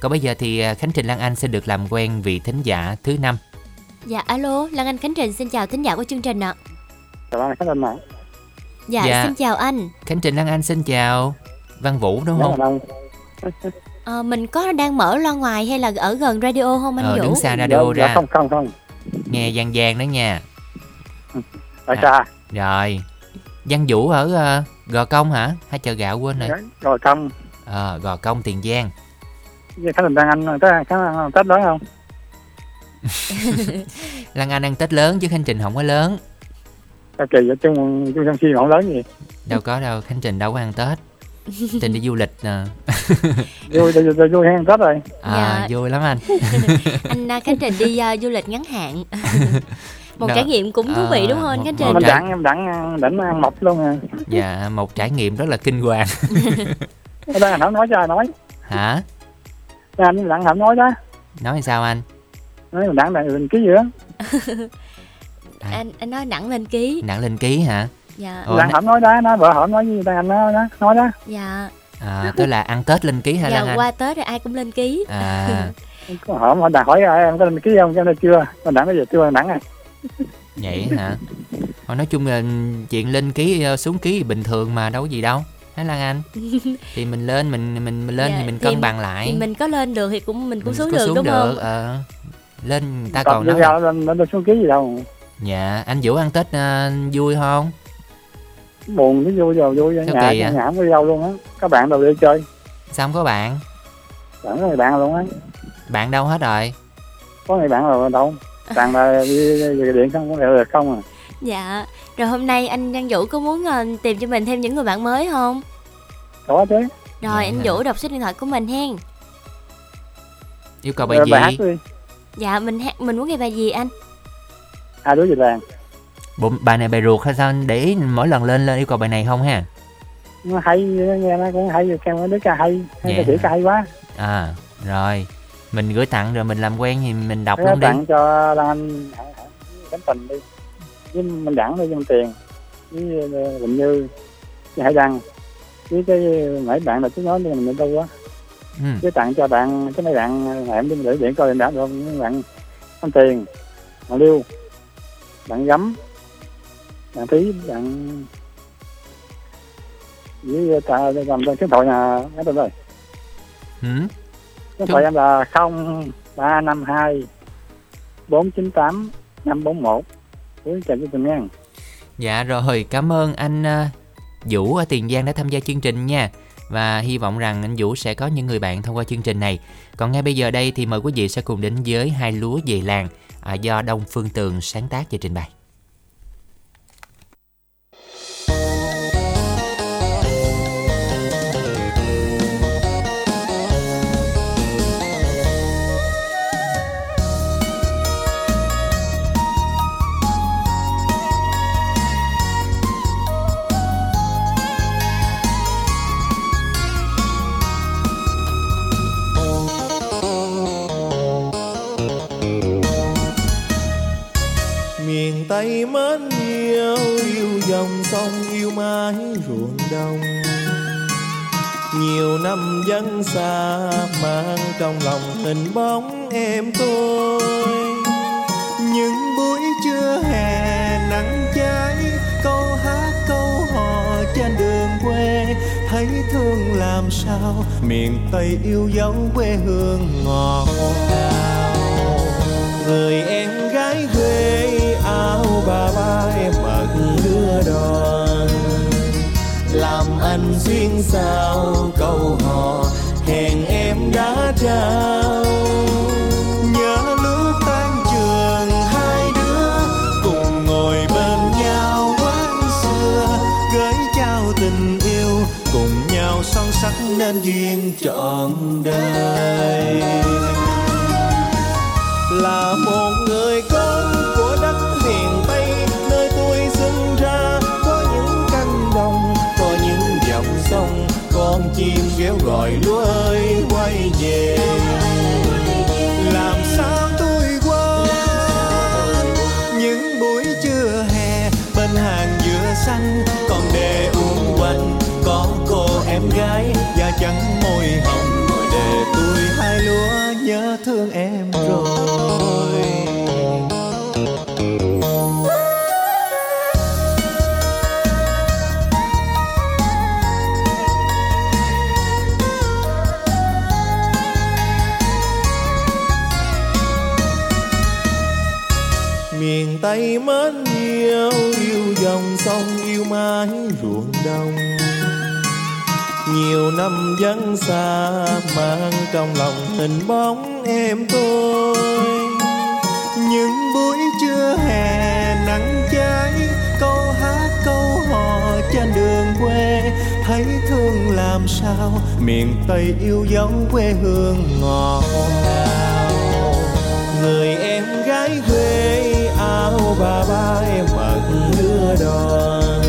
Còn bây giờ thì à, Khánh Trình Lan Anh sẽ được làm quen vị thính giả thứ năm. Dạ alo, Lan Anh Khánh Trình xin chào thính giả của chương trình ạ. Chào anh Khánh Anh ạ. Dạ, Dạ. xin chào anh. Khánh Trình Lan Anh xin chào. Văn Vũ đúng Dạ, không? vâng. Ờ, mình có đang mở loa ngoài hay là ở gần radio không anh Ờ, Vũ? đứng xa radio Dạ, dạ, ra. không không không. nghe Giang Giang đó nha ở xa Rồi Giang Vũ ở ờ, Gò Công hả? Hay chợ gạo quên rồi rồi công Ờ, Gò Công Tiền Giang khánh bình đang anh tới khánh ăn tết đó không? Lan Anh ăn Tết lớn chứ Khánh Trình không có lớn. Sao kỳ vậy chung chung si không lớn gì. Đâu có đâu, Khánh Trình đâu có ăn Tết. Trình đi du lịch nè. Vui vui vui, vui ăn tết rồi. À, vui lắm anh. Anh à, Khánh Trình đi à, du lịch ngắn hạn. Một Đó. trải nghiệm cũng thú vị À, đúng không anh một- Khánh Trình? mình trải- đặng em đặng đặng ăn mọc luôn à. Dạ, một trải nghiệm rất là kinh hoàng. Đó anh không nói cho ai nói? Hả? Cái anh đặng không nói đó. Nói sao anh? nói mình đặng đặng mình ký gì đó. Anh anh nói nặng lên ký. Nặng lên ký hả? dạ. Đặng n- không nói đó nó vợ hỏi nói gì đặng anh nói đó nói đó. Dạ. À, Tức là ăn Tết lên ký hả Lan dạ Anh? qua tết rồi ai cũng lên ký. À, hỏi mà đặng hỏi ai em có lên ký không? Cho nên chưa. Mình đặng bây giờ chưa đặng à. Vậy hả? Nói chung là chuyện lên ký ờ, xuống ký thì bình thường mà đâu có gì đâu Hả Lan Anh? Thì mình lên mình mình, mình lên Dạ, thì mình thì- cân bằng lại thì mình có lên được thì cũng mình cũng Mình xuống có được xuống đúng được, không ờ. Lên người ta Tập còn nói sao lên lên xuống ký gì đâu Dạ, anh Vũ ăn Tết ờ, vui không? buồn với vui rồi vui Sao nhà nhà vậy? không có đi đâu luôn á các bạn đâu đi chơi Sao không có bạn? chẳng có người bạn luôn á Bạn đâu hết rồi? có người bạn rồi đâu bạn là đi về điện không có được không à dạ rồi hôm nay anh Văn Vũ có muốn ờ, tìm cho mình thêm những người bạn mới không có chứ rồi Dạ. anh Vũ đọc số điện thoại của mình hen Yêu cầu bài Rồi bài hát gì? đi dạ mình hát mình muốn nghe bài gì anh hai đứa gì làng Bộ, bài này bài ruột hay sao? Để ý mỗi lần lên lên yêu cầu bài này không ha? nó hay nghe nó cũng hay kêu mấy đứa ca hay hay Dạ. ca hay quá À, rồi Mình gửi tặng rồi mình làm quen thì mình đọc Thế luôn đi tặng cho Lan Anh cánh tình đi với mình đẳng đi trong tiền với ờ, Quỳnh Như với Hải Đăng với cái mấy bạn là chúng nói thì mình đâu quá ừ. với tặng cho bạn cái mấy bạn em đi để điện coi em đã được mấy bạn anh tiền bạn Liêu bạn Gấm bạn Thí bạn với ta làm tên cái thoại nhà cái tên rồi Ừ. cái thoại em là không ba năm hai bốn chín tám năm bốn một với chào chương trình nha Dạ rồi, cảm ơn anh ờ, Vũ ở Tiền Giang đã tham gia chương trình nha. Và hy vọng rằng anh Vũ sẽ có những người bạn thông qua chương trình này. Còn ngay bây giờ đây thì mời quý vị sẽ cùng đến với hai lúa về làng à, Do Đông Phương Tường sáng tác và trình bày. Tay mến yêu yêu dòng sông, yêu mái ruộng đồng. Nhiều năm dân xa, mang trong lòng hình bóng em tôi những buổi trưa hè nắng cháy, câu hát, câu hò trên đường quê. Thấy thương làm sao, miền tây yêu dấu quê hương ngọt ngào. Người em gái quê Ba ba em bận đưa đòn. Làm anh xuyên sao câu hò, hẹn em đã trao nhớ lúc tan trường, hai đứa cùng ngồi bên nhau quán xưa. Gửi trao tình yêu, cùng nhau son sắc nên duyên trọn đời. Trắng môi hồng để tôi hai lúa nhớ thương em rồi. Nhiều vắng xa, mang trong lòng hình bóng em tôi. Những buổi trưa hè nắng cháy, câu hát, câu hò trên đường quê. Thấy thương làm sao, miền tây yêu dấu quê hương ngọt ngào. Người em gái quê áo bà ba em mặc đưa đòn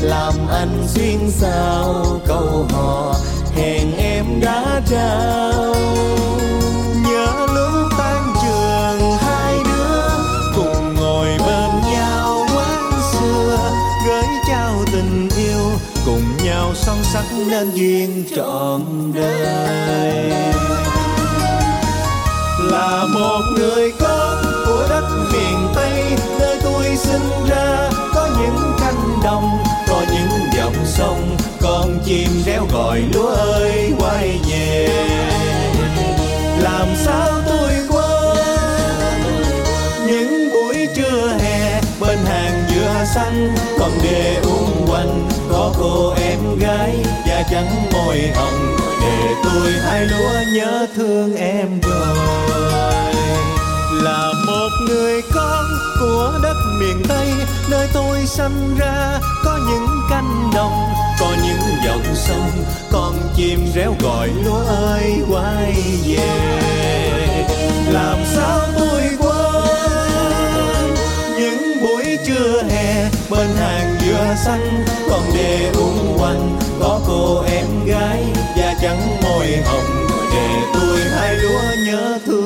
làm anh xuyên sao câu hò, hẹn em đã trao. Nhớ lúc tan trường, hai đứa cùng ngồi bên nhau quán xưa. Gửi trao tình yêu, cùng nhau son sắc nên duyên trọn đời. Là một người con chim réo gọi, lúa ơi, quay về. Làm sao tôi quên những buổi trưa hè? Bên hàng dừa xanh, còn đề uống quanh có cô em gái da trắng môi hồng để tôi hai lúa nhớ thương em rồi. Là một người con của đất miền tây, nơi tôi sinh ra cánh đồng, có những dòng sông, con chim réo gọi lúa ơi, quay về. Làm sao tôi quên những buổi trưa hè, bên hàng dừa xanh, còn để uống quanh, có cô em gái da trắng môi hồng, để tôi hai lúa nhớ thương.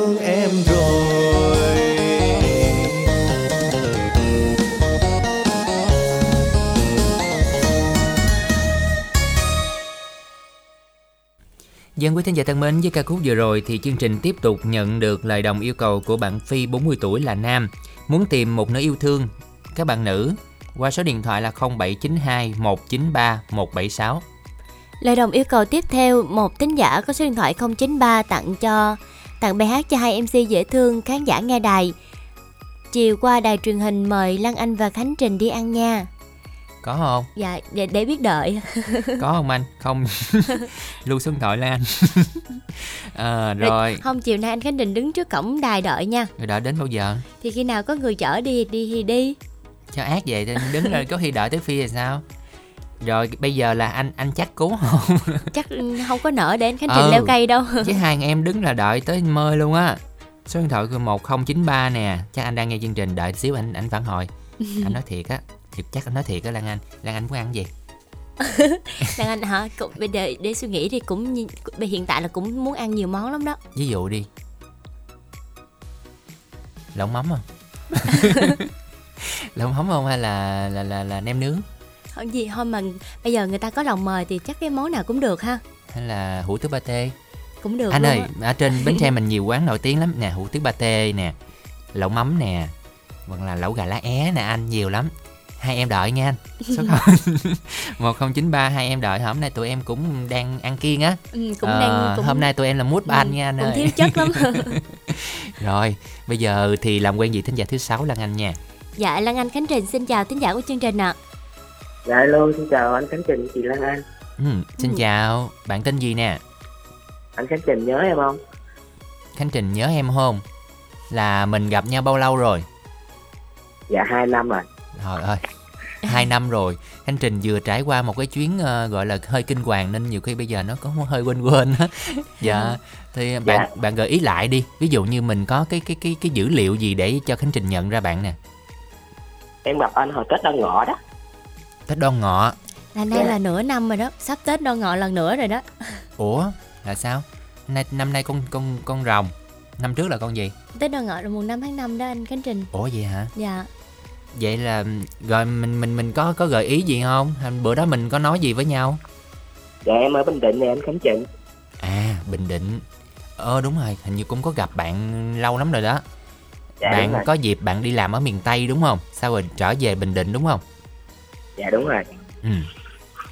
Dân quý thính giả thân mến, với ca khúc vừa rồi thì chương trình tiếp tục nhận được lời đồng yêu cầu của bạn Phi 40 tuổi là nam, muốn tìm một nơi yêu thương các bạn nữ qua số điện thoại là 0792 193 176. Lời đồng yêu cầu tiếp theo, một tín giả có số điện thoại 093 tặng cho tặng bài hát cho hai MC dễ thương khán giả nghe đài. Chiều qua đài truyền hình mời Lan Anh và Khánh Trình đi ăn nha. Có không? Dạ, để, để biết đợi. Có không anh? Không. Lưu số điện thoại lên anh. à, rồi. Không, chiều nay anh Khánh Trình đứng trước cổng đài đợi nha. Rồi đợi đến bao giờ? Thì khi nào có người chở đi đi thì đi. Cho ác vậy thì đứng rồi có khi đợi tới phi là sao? Rồi bây giờ là anh anh chắc cứu không? Chắc không có nợ để anh Khánh Trình Ừ. leo cây đâu. Chứ hai em đứng là đợi tới mơi luôn á. Số điện thoại của 1093 nè, chắc anh đang nghe chương trình đợi xíu anh anh phản hồi. anh nói thiệt á, thiệt chắc anh nói thiệt á Lan Anh. Lan Anh muốn ăn gì? Lan Anh hả? Cũng, bây giờ để suy nghĩ thì cũng như- hiện tại là cũng muốn ăn nhiều món lắm đó. Ví dụ đi. Lẩu mắm không? Lẩu mắm không hay là là là, là nem nướng Không gì thôi mà bây giờ người ta có lòng mời thì chắc cái món nào cũng được ha. hay là hủ tiếu pate? Cũng được anh ơi, á. ở trên Bến Tre mình nhiều quán nổi tiếng lắm nè, hủ tiếu pate nè, lẩu mắm nè, hoặc là lẩu gà lá é nè anh, nhiều lắm. Hai em đợi nha anh. Số không 1093 hai em đợi hôm nay tụi em cũng đang ăn kiêng á. Ừ, cũng Ờ, đang cũng hôm nay tụi em là mút ban Ừ, nha anh cũng ơi. thiếu chất lắm. Rồi, bây giờ thì làm quen vị thính giả thứ sáu Lan Anh nha. Dạ Lan Anh Khánh Trình xin chào tín giả của chương trình ạ. Dạ hello, xin chào anh Khánh Trình, chị Lan Anh. Ừ, xin Ừ. chào, bạn tên gì nè? Anh Khánh Trình nhớ em không? Khánh Trình nhớ em không? Là mình gặp nhau bao lâu rồi? Dạ hai năm rồi. Trời ơi, hai năm rồi. Khánh Trình vừa trải qua một cái chuyến ờ, gọi là hơi kinh hoàng nên nhiều khi bây giờ nó có hơi quên quên á. dạ, thì bạn bạn gợi ý lại đi. Ví dụ như mình có cái cái cái cái dữ liệu gì để cho Khánh Trình nhận ra bạn nè. Em gặp anh hồi Tết Đoan Ngọ đó. Tết Đoan Ngọ. Là nay là nửa năm rồi đó, sắp Tết đoan ngọ lần nữa rồi đó. Ủa, là sao? Nay năm nay con con con rồng. Năm trước là con gì? Tết đoan ngọ là mùng 5 tháng 5 đó anh Khánh Trình. Ủa vậy hả? Dạ. Vậy là rồi mình mình mình có có gợi ý gì không? Bữa đó mình có nói gì với nhau? Dạ em ở Bình Định nè anh Khánh Trình. À, Bình Định. Ờ đúng rồi, hình như cũng có gặp bạn lâu lắm rồi đó. Dạ, bạn có dịp bạn đi làm ở miền Tây đúng không? Sau rồi trở về Bình Định đúng không? Dạ đúng rồi. Ừ.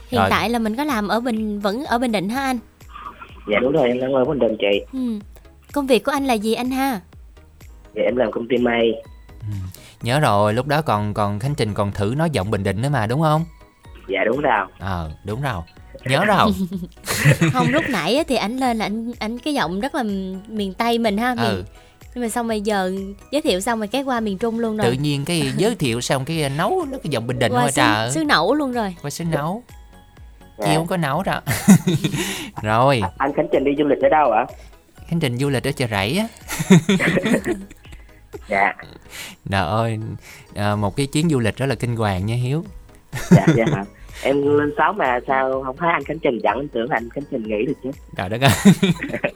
Hiện Rồi. tại là mình có làm ở Bình vẫn ở Bình Định hả anh? Dạ đúng rồi, em đang ở Bình Định chị. Ừ. Công việc của anh là gì anh ha? Dạ em làm công ty may. Nhớ rồi, lúc đó còn còn Khánh Trình còn thử nói giọng Bình Định nữa mà đúng không? dạ đúng rồi Ờ, đúng rồi. Nhớ rồi. không lúc nãy á thì ảnh lên là ảnh ảnh cái giọng rất là miền tây mình ha miền Ừ. nhưng mà xong rồi giờ giới thiệu xong rồi cái qua miền trung luôn rồi Tự nhiên cái giới thiệu xong cái nấu nó cái giọng Bình Định qua trời. xứ nẩu luôn rồi Qua xứ nấu. Dạ. Chị không có nấu đâu. rồi, anh khánh trình đi du lịch ở đâu ạ Khánh Trình du lịch ở chợ rẫy á. Dạ Trời ơi, à, một cái chuyến du lịch rất là kinh hoàng nha Hiếu. dạ dạ em lên sáu mà sao không thấy anh khánh trình dẫn em tưởng anh khánh trình nghỉ được chứ Trời đất ơi.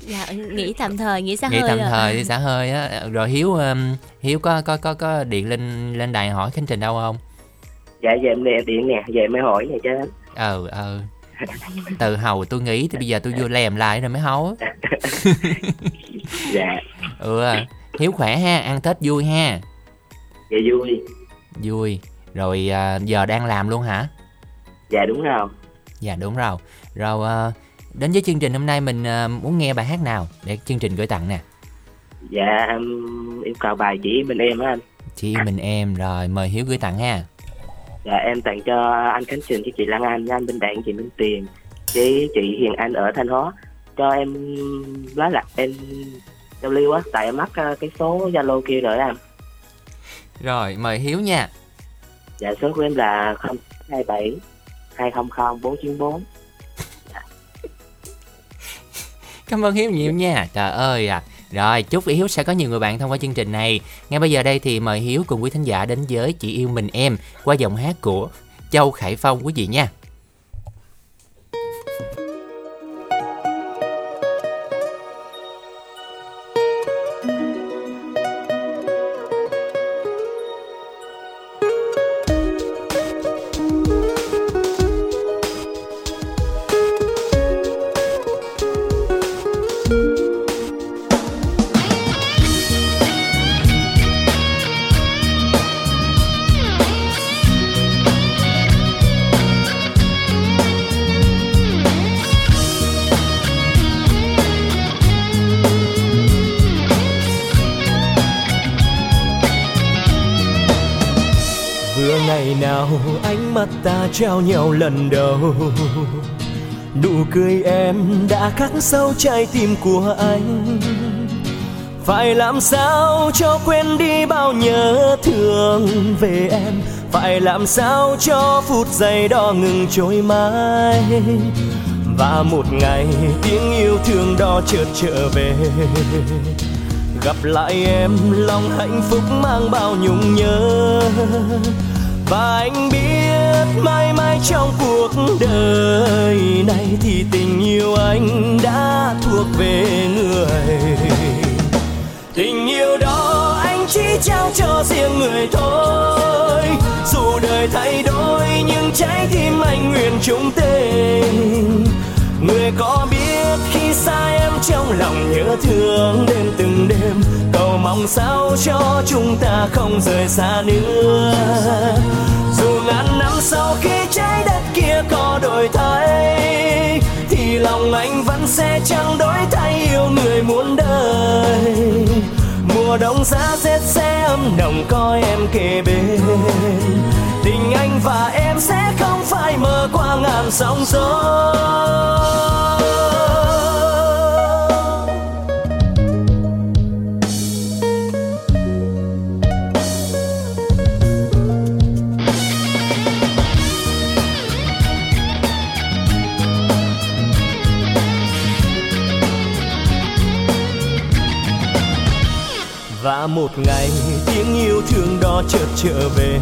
dạ nghỉ tạm thời nghỉ xa Nghỉ hơi tạm rồi. thời đi xả hơi á. Rồi Hiếu um, Hiếu có có có có điện lên lên đài hỏi Khánh Trình đâu không? dạ giờ em nè điện nè giờ em mới hỏi nè chứ Ờ ờ. Từ hầu tôi nghĩ thì bây giờ tôi vô lèm lại rồi mới hấu. dạ Ừ. Hiếu khỏe ha, ăn Tết vui ha. dạ vui Vui. Rồi à, giờ đang làm luôn hả? dạ đúng rồi Dạ đúng rồi. Rồi à, đến với chương trình hôm nay mình à, muốn nghe bài hát nào để chương trình gửi tặng nè. dạ em yêu cầu bài chỉ bên em á anh Chị mình em rồi mời Hiếu gửi tặng ha. dạ em tặng cho anh khánh trình với chị lan anh anh bên đạn chị minh tiền với chị hiền anh ở thanh hóa cho em lá lạc em lưu á tại em mắc ờ, cái số zalo kia rồi anh Rồi mời Hiếu nha. dạ số của em là 027 200 494 Cảm ơn Hiếu nhiều nha. Trời ơi à. Rồi, chúc Hiếu sẽ có nhiều người bạn thông qua chương trình này. Ngay bây giờ đây thì mời Hiếu cùng quý thính giả đến với Chị yêu mình em qua giọng hát của Châu Khải Phong quý vị nha. Trao nhau lần đầu. Nụ cười em đã khắc sâu trái tim của anh. Phải làm sao cho quên đi bao nhớ thương về em? Phải làm sao cho phút giây đó ngừng trôi mãi? Và một ngày tiếng yêu thương đó chợt trở về. Gặp lại em, lòng hạnh phúc mang bao nhung nhớ. Và anh biết mãi mãi trong cuộc đời này Thì tình yêu anh đã thuộc về người. Tình yêu đó anh chỉ trao cho riêng người thôi. Dù đời thay đổi, nhưng trái tim anh nguyện chung tình Người có biết khi xa em trong lòng nhớ thương đêm từng đêm. Cầu mong sao cho chúng ta không rời xa nữa. Dù ngàn năm sau khi trái đất kia có đổi thay, Thì lòng anh vẫn sẽ chẳng đổi thay yêu người muốn đời. Mùa đông giá rét sẽ ấm nồng coi em kề bên. Tình anh và em sẽ không phải mơ qua ngàn sóng gió. Một ngày, tiếng yêu thương đó chợt trở về.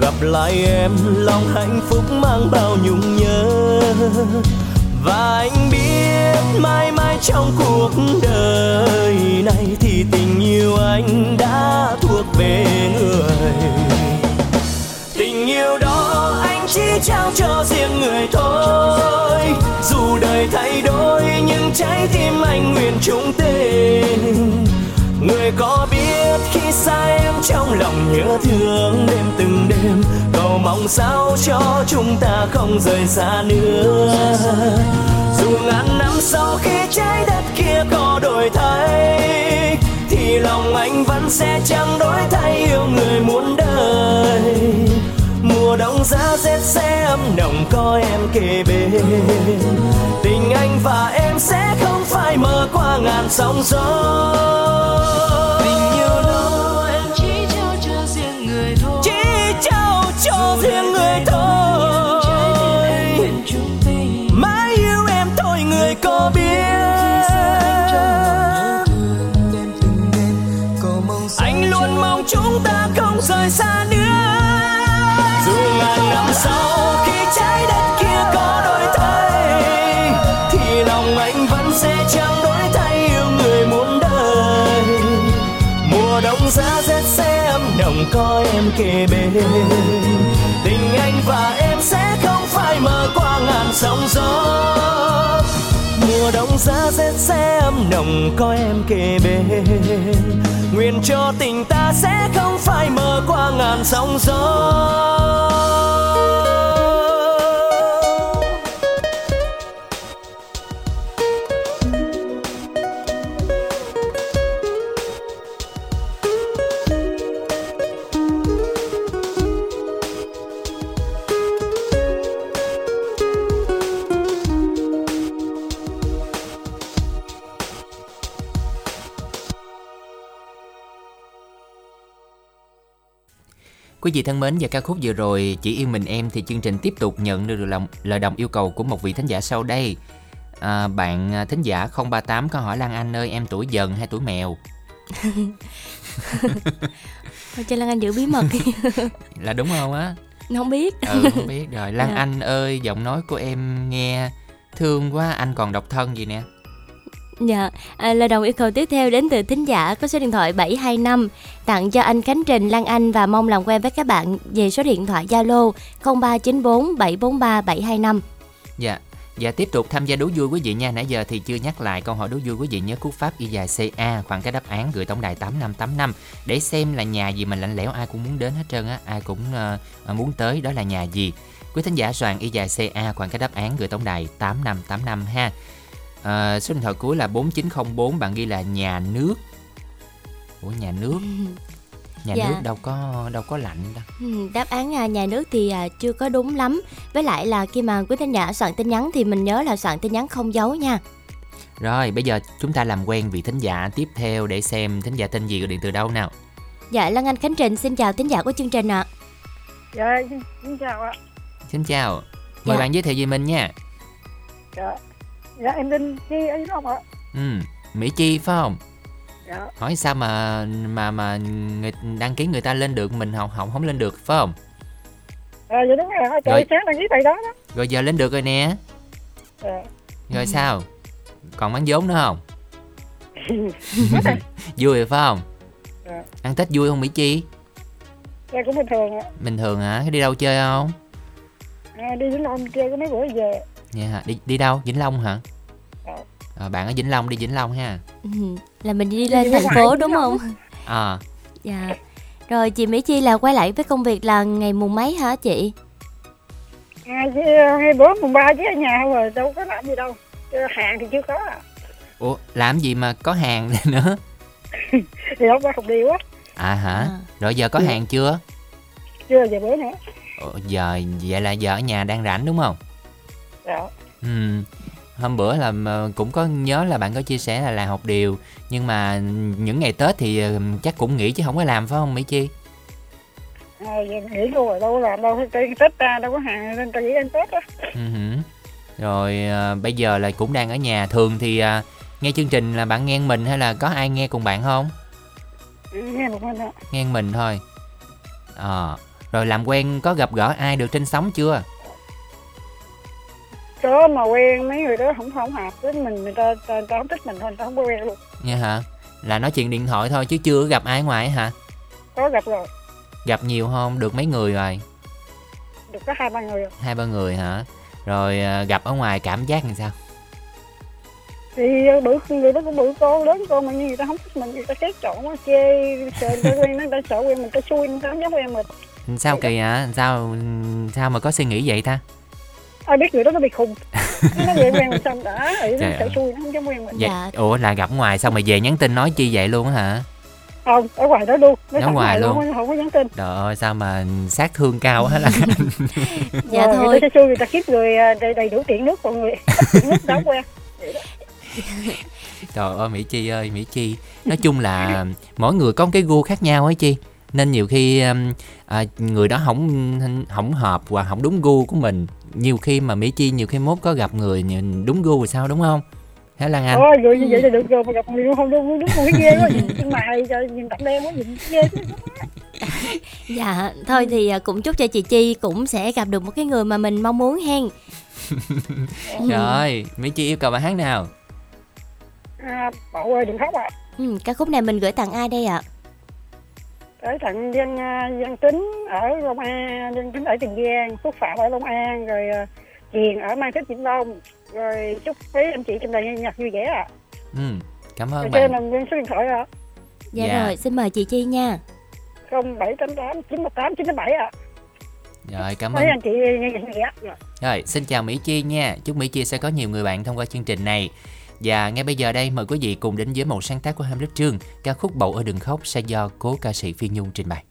Gặp lại em, lòng hạnh phúc mang bao nhung nhớ. Và anh biết mãi mãi trong cuộc đời này thì tình yêu anh đã thuộc về người. Tình yêu đó anh chỉ trao cho riêng người thôi. Dù đời thay đổi, nhưng trái tim anh nguyện chung tên. Xa em trong lòng nhớ thương đêm từng đêm. Cầu mong sao cho chúng ta không rời xa nữa. Dù ngàn năm sau khi trái đất kia có đổi thay, thì lòng anh vẫn sẽ chẳng đổi thay yêu người muốn đời. Mùa đông giá rét sẽ ấm nồng có em kề bên. Tình anh và em sẽ không phai mờ qua ngàn sóng gió. Tình yêu rời xa nữa. Dù ngàn năm sau khi trái đất kia có đổi thay, thì lòng anh vẫn sẽ chẳng đổi thay yêu người muốn đời. Mùa đông giá rét sẽ ấm nồng có em kề bên tình anh và em sẽ không phải mơ qua ngàn sóng gió mùa đông giá rét sẽ ấm nồng, có em kề bên. Nguyện cho tình ta sẽ không phải mờ qua ngàn sóng gió. Quý vị thân mến và ca khúc vừa rồi Chỉ yêu mình em thì chương trình tiếp tục nhận được lòng, lời đồng yêu cầu của một vị thính giả sau đây. À, Bạn à, thính giả 038 có hỏi Lan Anh ơi em tuổi dần hay tuổi mèo? Thôi cho Lan Anh giữ bí mật Là đúng không á? Không biết. Ừ không biết. Rồi Lan Dạ. Anh ơi giọng nói của em nghe thương quá anh còn độc thân gì nè Dạ, à, lời đồng yêu cầu tiếp theo đến từ thính giả có số điện thoại 725 tặng cho anh Khánh Trình, Lan Anh và mong làm quen với các bạn về số điện thoại Zalo 0394 743 725. Dạ và tiếp tục tham gia đố vui quý vị nha. Nãy giờ thì chưa nhắc lại câu hỏi đố vui quý vị nhớ cú pháp y dài CA Khoảng cái đáp án gửi tổng đài 8585 Để xem là nhà gì mà lạnh lẽo ai cũng muốn đến hết trơn á Ai cũng uh, muốn tới đó là nhà gì. Quý thính giả soạn y dài CA khoảng cái đáp án gửi tổng đài 8585 ha. Ờ, Số điện thoại cuối là 4904 Bạn ghi là nhà nước Ủa nhà nước Nhà Dạ. nước đâu có đâu có lạnh đâu Ừ, đáp án à, nhà nước thì à, chưa có đúng lắm. Với lại là khi mà quý thính giả soạn tin nhắn thì mình nhớ là soạn tin nhắn không dấu nha. Rồi bây giờ chúng ta làm quen vị thính giả tiếp theo Để xem thính giả tên gì gọi điện từ đâu nào Dạ, Lan Anh Khánh Trình xin chào thính giả của chương trình ạ. Dạ, xin, xin chào ạ. Xin chào Mời Dạ. bạn giới thiệu về mình nha Dạ, dạ em tên Chi ấy không ạ? Ừ, Mỹ Chi phải không? Dạ, Hỏi sao mà mà mà người, đăng ký người ta lên được mình không không không lên được phải không? à, dạ đúng rồi, Rồi. trời sáng đăng ký tại đó đó. Rồi giờ lên được rồi nè. Dạ. Rồi sao? Còn bán vốn nữa không? vui rồi phải không? Dạ. Ăn Tết vui không Mỹ Chi? Dạ cũng bình thường ạ. Bình thường hả? Đi đâu chơi không? À, đi Vĩnh Long chơi có mấy bữa về. Dạ hả? Đi đi đâu? Vĩnh Long hả? Dạ. Ờ, bạn ở Vĩnh Long đi Vĩnh Long ha. Ừ, là mình đi lên Đi thành phố đúng không? Ờ, Dạ. Rồi chị Mỹ Chi là quay lại với công việc là ngày mùng mấy hả chị? À, chứ, hai bữa mùng ba chứ ở nhà không rồi, đâu có làm gì đâu. Chứ hàng thì chưa có à. ủa làm gì mà có hàng nữa? Thì không có học điều á. À hả? À. Rồi giờ có hàng chưa? Chưa về bữa nữa. Ủa, giờ vậy là giờ ở nhà đang rảnh đúng không? Dạ. Ừ. Hôm bữa là mà cũng có nhớ là bạn có chia sẻ là làm học điều nhưng mà những ngày Tết thì ờ, chắc cũng nghỉ chứ không có làm phải không Mỹ Chi? À, giờ nghỉ luôn rồi, đâu có làm đâu. Cái Tết ta đâu có hàng nên ta nghỉ ăn Tết á. Hử. Rồi ờ, bây giờ là cũng đang ở nhà thường thì ờ, nghe chương trình là bạn nghe mình hay là có ai nghe cùng bạn không? Ừ, Nghe một mình ạ. Nghe mình thôi. Ờ. Rồi làm quen có gặp gỡ ai được trên sóng chưa? Có mà quen mấy người đó không không hợp với mình, người ta, ta, ta không thích mình thôi, người ta không có quen luôn. Nghe hả? Là nói chuyện điện thoại thôi chứ chưa gặp ai ngoài hả? Có gặp rồi, Gặp nhiều không? Được mấy người rồi? được có hai ba người rồi. Hai ba người hả? Rồi ờ, gặp ở ngoài cảm giác làm sao? thì ờ, bự người đó cũng bự con lớn con mà như người ta không thích mình người ta xét chọn quá chê sợ người ta quen nó ta sợ quen mình ta xui người ta không dám quen mình Sao kỳ hả? Sao sao mà có suy nghĩ vậy ta? Ai biết người đó nó bị khùng. Nó về quen mình xong đã thì nó sợ xui nó không dám quen mình. Vậy, Ủa là gặp ngoài xong mà về nhắn tin nói chi vậy luôn á hả? không ở ngoài đó luôn. Ở thẳng ngoài luôn. không, không có nhắn tin. Trời ơi sao mà sát thương cao hết Anh Dạ Rồi, thôi. người ta người ta kiếm người đầy, đầy đủ tiền nước còn người. Tiền nước đã quen. Trời ơi Mỹ Chi ơi Mỹ Chi. Nói chung là mỗi người có một cái gu khác nhau ấy Chi Nên nhiều khi um, à, người đó không không hợp hoặc không đúng gu của mình Nhiều khi mà Mỹ Chi nhiều khi mốt có gặp người đúng gu thì sao đúng không? Hả Lan Anh? Ôi, người như vậy là được rồi mà gặp người không đúng đúng không ghê quá nhìn chân mày cho nhìn tặng đen quá nhìn ghê. Dạ, thôi thì à, cũng chúc cho chị Chi cũng sẽ gặp được một cái người mà mình mong muốn hen. Rồi Mỹ Chi yêu cầu bài hát nào? à, Bảo ơi đừng khóc ạ Ừ, ca khúc này mình gửi tặng ai đây ạ? Ở tặng dân à, dân tính ở Long An dân tính ở Tiền Giang Phúc Phạm ở Long An rồi à, Hiền ở Mai Thích Vĩnh Long rồi chúc quý anh chị trong đài nghe nhạc vui vẻ ạ Ừ, cảm ơn rồi bạn làm số điện thoại ạ Dạ, Dạ. rồi, xin mời chị Chi nha. 0788 918 987 ạ Rồi cảm mấy ơn anh chị nghe nhạc vui vẻ. Rồi, xin chào Mỹ Chi nha. Chúc Mỹ Chi sẽ có nhiều người bạn thông qua chương trình này. Và ngay bây giờ đây mời quý vị cùng đến với một sáng tác của Hamlet Trương, ca khúc Bầu ở đừng khóc sẽ do cố ca sĩ Phi Nhung trình bày.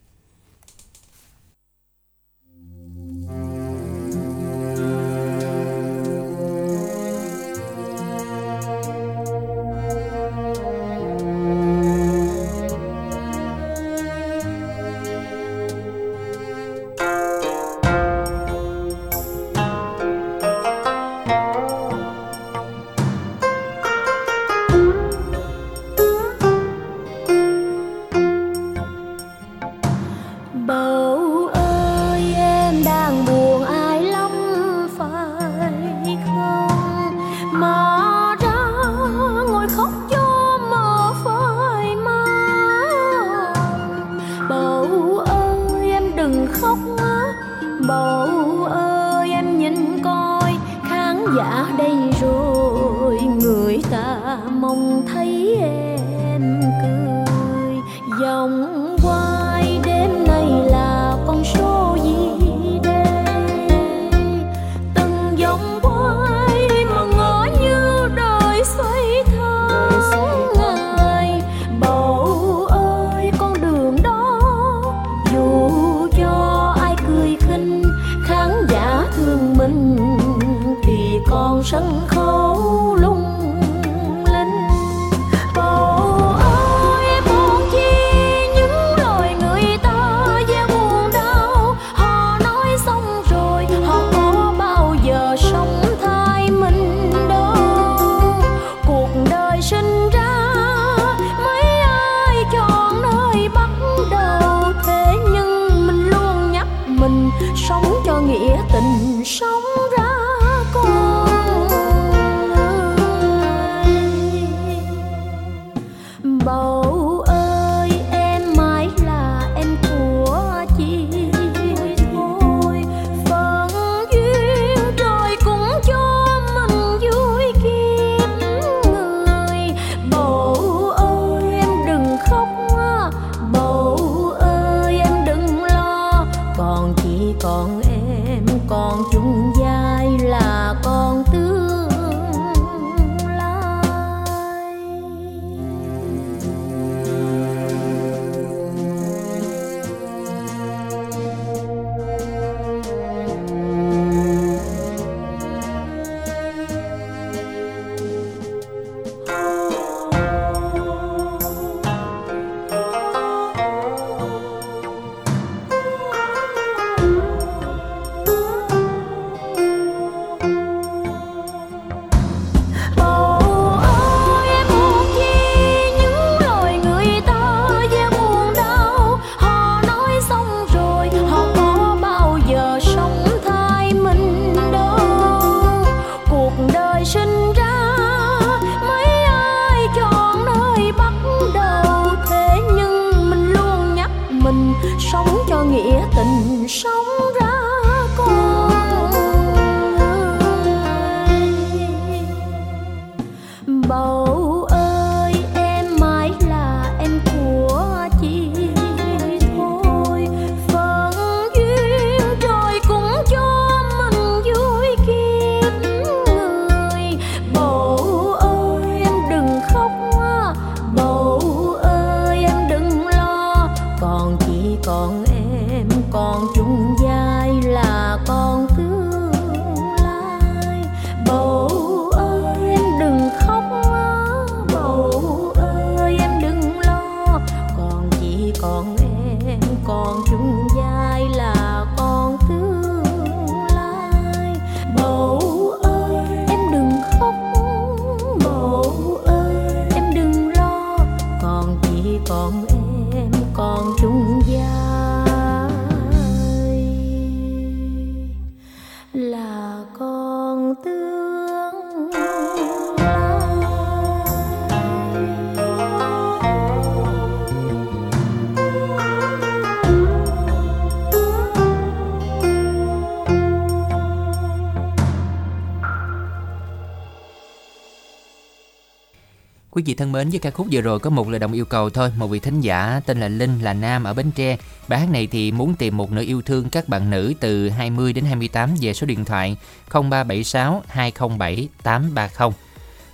Vị thân mến, với ca khúc vừa rồi có một lời đồng yêu cầu thôi. Một vị thính giả tên là Linh là nam ở Bến Tre. Bài hát này thì muốn tìm một nửa yêu thương các bạn nữ từ 20 đến 28 về số điện thoại 0376 207 830.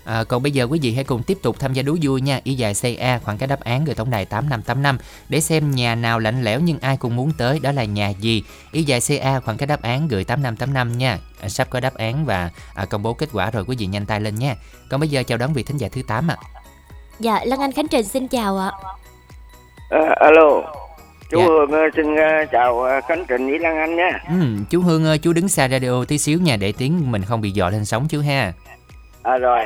À, còn bây giờ quý vị hãy cùng tiếp tục tham gia đố vui nha Y dài CA khoảng cái đáp án gửi tổng đài 8585 Để xem nhà nào lạnh lẽo nhưng ai cũng muốn tới Đó là nhà gì Y dài CA khoảng cái đáp án gửi 8585 nha à, Sắp có đáp án và à, công bố kết quả rồi quý vị nhanh tay lên nha Còn bây giờ chào đón vị thính giả thứ 8 ạ Dạ, Lan Anh Khánh Trình xin chào ạ. À, alo, chú Dạ. Hương ờ, xin ờ, chào Khánh Trình với Lan Anh nha. ừ, Chú Hương ơi, chú đứng xa radio tí xíu nha Để tiếng mình không bị dọ lên sóng chú ha À rồi,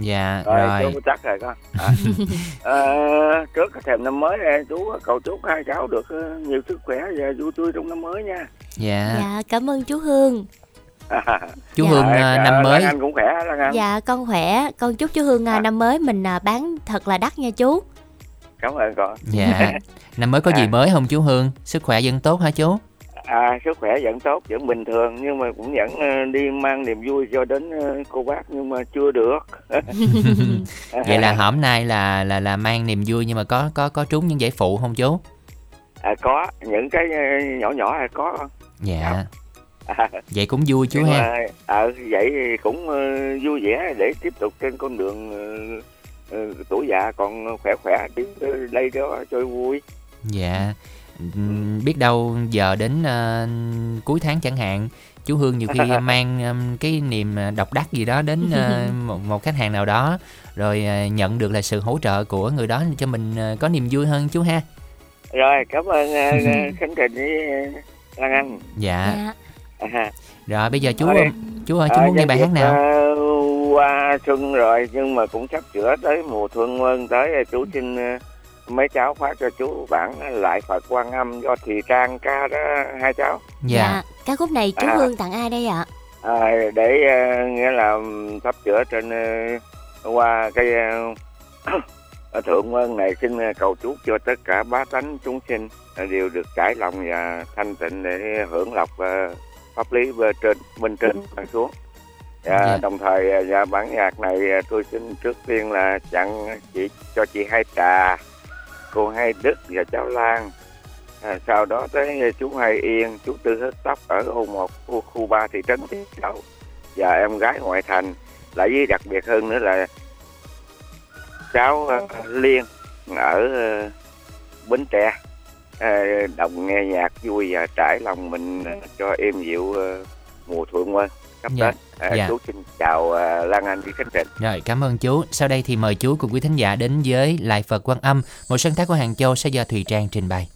Dạ, rồi, rồi, chú chắc rồi con. À. Ờ, trước cái thềm năm mới này, chú cầu chúc hai cháu được nhiều sức khỏe và vui tươi trong năm mới nha. Dạ, Dạ, cảm ơn chú Hương. chú Dạ. Hương à, ờ, năm mới Lan Anh cũng khỏe, Lan Anh. Dạ, con khỏe. Con chúc chú Hương à, năm mới mình à, bán thật là đắt nha chú. Cảm ơn con. Dạ, năm mới có gì À. mới không chú Hương? Sức khỏe vẫn tốt hả chú? À, sức khỏe vẫn tốt, vẫn bình thường nhưng mà cũng vẫn ờ, đi mang niềm vui cho đến ờ, cô bác nhưng mà chưa được. Vậy là hôm nay là là là mang niềm vui nhưng mà có có có trúng những giải phụ không chú? à, có những cái ờ, nhỏ nhỏ là có con. Dạ, À, vậy cũng vui chú nhưng ha. mà, ờ, vậy thì cũng ờ, vui vẻ để tiếp tục trên con đường ờ, ờ, tuổi già còn khỏe khỏe đi đây đó cho vui Dạ, biết đâu giờ đến ờ, cuối tháng chẳng hạn chú Hương nhiều khi mang ừm, cái niềm độc đắc gì đó đến ờ, một, một khách hàng nào đó rồi ờ, nhận được là sự hỗ trợ của người đó cho mình ờ, có niềm vui hơn chú ha. rồi cảm ơn ờ, khánh trình với lan anh Dạ. À, Rồi bây giờ chú Rồi. chú ơi chú ờ, muốn nghe bài hát nhân nào? qua xuân rồi nhưng mà cũng sắp sửa tới mùa thuận vân tới chú xin ờ, mấy cháu phát cho chú bản lại Phật quan âm do thì trang ca đó hai cháu Dạ. Ca khúc này chú À. Hương tặng ai đây ạ? à, để ờ, nghĩa là ừm, sắp sửa trên ờ, qua cái thượng vân này xin cầu chúc cho tất cả bá tánh chúng sinh đều được trải lòng và thanh tịnh để hưởng lộc pháp lý bên trên bên trên ban xuống. Và Dạ. đồng thời ờ, dạ, bản nhạc này ờ, tôi xin trước tiên là tặng chị cho chị hai trà cô hai đức và cháu lan. À, sau đó tới chú hai yên chú tư hớt tóc ở ô một khu, khu ba thị trấn Tiến Châu và em gái ngoại thành lại với đặc biệt hơn nữa là cháu ờ, liên ở ờ, bến tre đồng nghe nhạc vui và trải lòng mình ờ, cho êm dịu ờ, mùa thuận vân sắp Dạ. đến À, Dạ. chú xin chào ờ, lan anh với khánh trình Rồi cảm ơn chú. Sau đây thì mời chú cùng quý thính giả đến với Lại Phật Quan Âm, một sáng tác của Hàng Châu sẽ do Thùy Trang trình bày.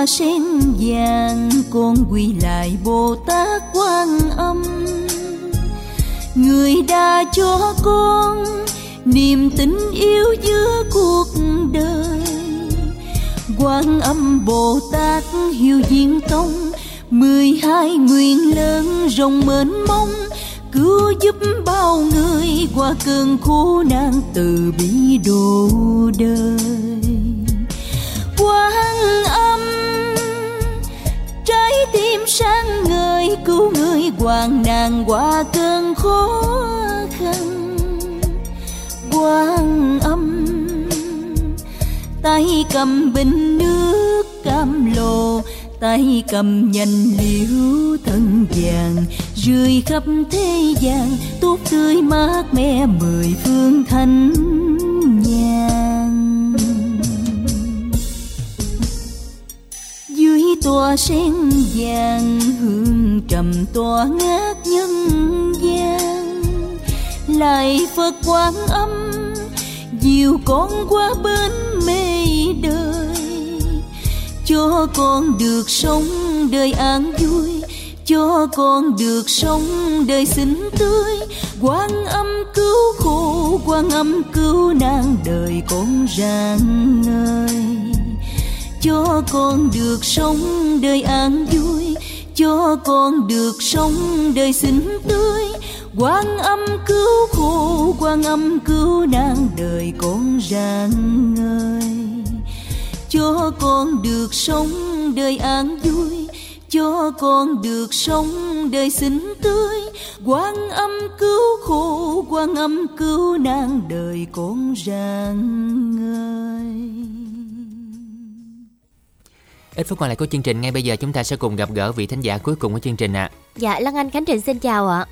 Dưới sen vàng, con quỳ lại bồ tát quan âm. Người đã cho con niềm tin yêu giữa cuộc đời. Quan âm bồ tát hiếu diên tông, mười hai nguyện lớn rộng mênh mông, cứu giúp bao người qua cơn khổ nạn từ bi độ đời. Quang nàng qua cơn khó khăn. Quang âm, tay cầm bình nước cam lồ, tay cầm nhành liễu thân vàng. Rơi khắp thế gian, tốt tươi mát mẻ mười phương thanh tòa sen vàng, hương trầm tòa ngát nhân gian. Lại phật quán âm, dìu con qua bên mê đời. Cho con được sống đời an vui, cho con được sống đời xinh tươi. Quan âm cứu khổ quan âm cứu nạn đời con rạng ngời cho con được sống đời an vui, cho con được sống đời xinh tươi. Quan âm cứu khổ quan âm cứu nạn đời con rạng ngời. Cho con được sống đời an vui, cho con được sống đời xinh tươi. Quan âm cứu khổ quan âm cứu nạn đời con rạng ngời. Ít phút còn lại của chương trình ngay bây giờ chúng ta sẽ cùng gặp gỡ vị thính giả cuối cùng của chương trình ạ. Dạ, Lan Anh Khánh Trình xin chào ạ.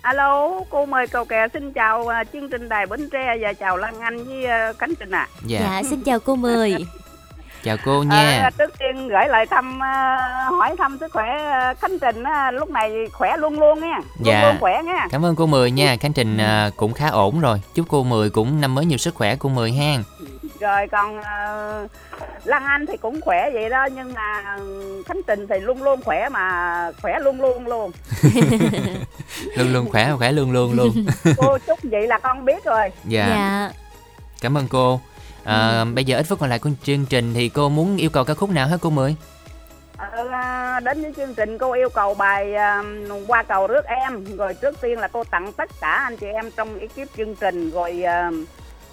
Alo, cô mời cầu kè xin chào à, chương trình đài Bến Tre và chào Lan Anh với à, Khánh Trình ạ. Dạ. Dạ, xin chào cô Mười. Chào cô nha. À, trước tiên gửi lời thăm à, hỏi thăm sức khỏe à, Khánh Trình lúc này khỏe luôn luôn nha. Luôn Dạ. luôn khỏe nha. Cảm ơn cô Mười nha. Khánh Trình à, cũng khá ổn rồi. Chúc cô Mười cũng năm mới nhiều sức khỏe cô Mười ha. Rồi còn à, Lan Anh thì cũng khỏe vậy đó nhưng mà Khánh Trình thì luôn luôn khỏe mà khỏe luôn luôn luôn. Luôn luôn khỏe khỏe luôn luôn luôn. cô chúc vậy là con biết rồi. Dạ. Cảm ơn cô. À, Bây giờ ít phút còn lại của chương trình thì cô muốn yêu cầu ca khúc nào hả cô Mười? Ờ, à, đến với chương trình cô yêu cầu bài à, qua cầu rước em rồi trước tiên là cô tặng tất cả anh chị em trong ekip chương trình rồi à,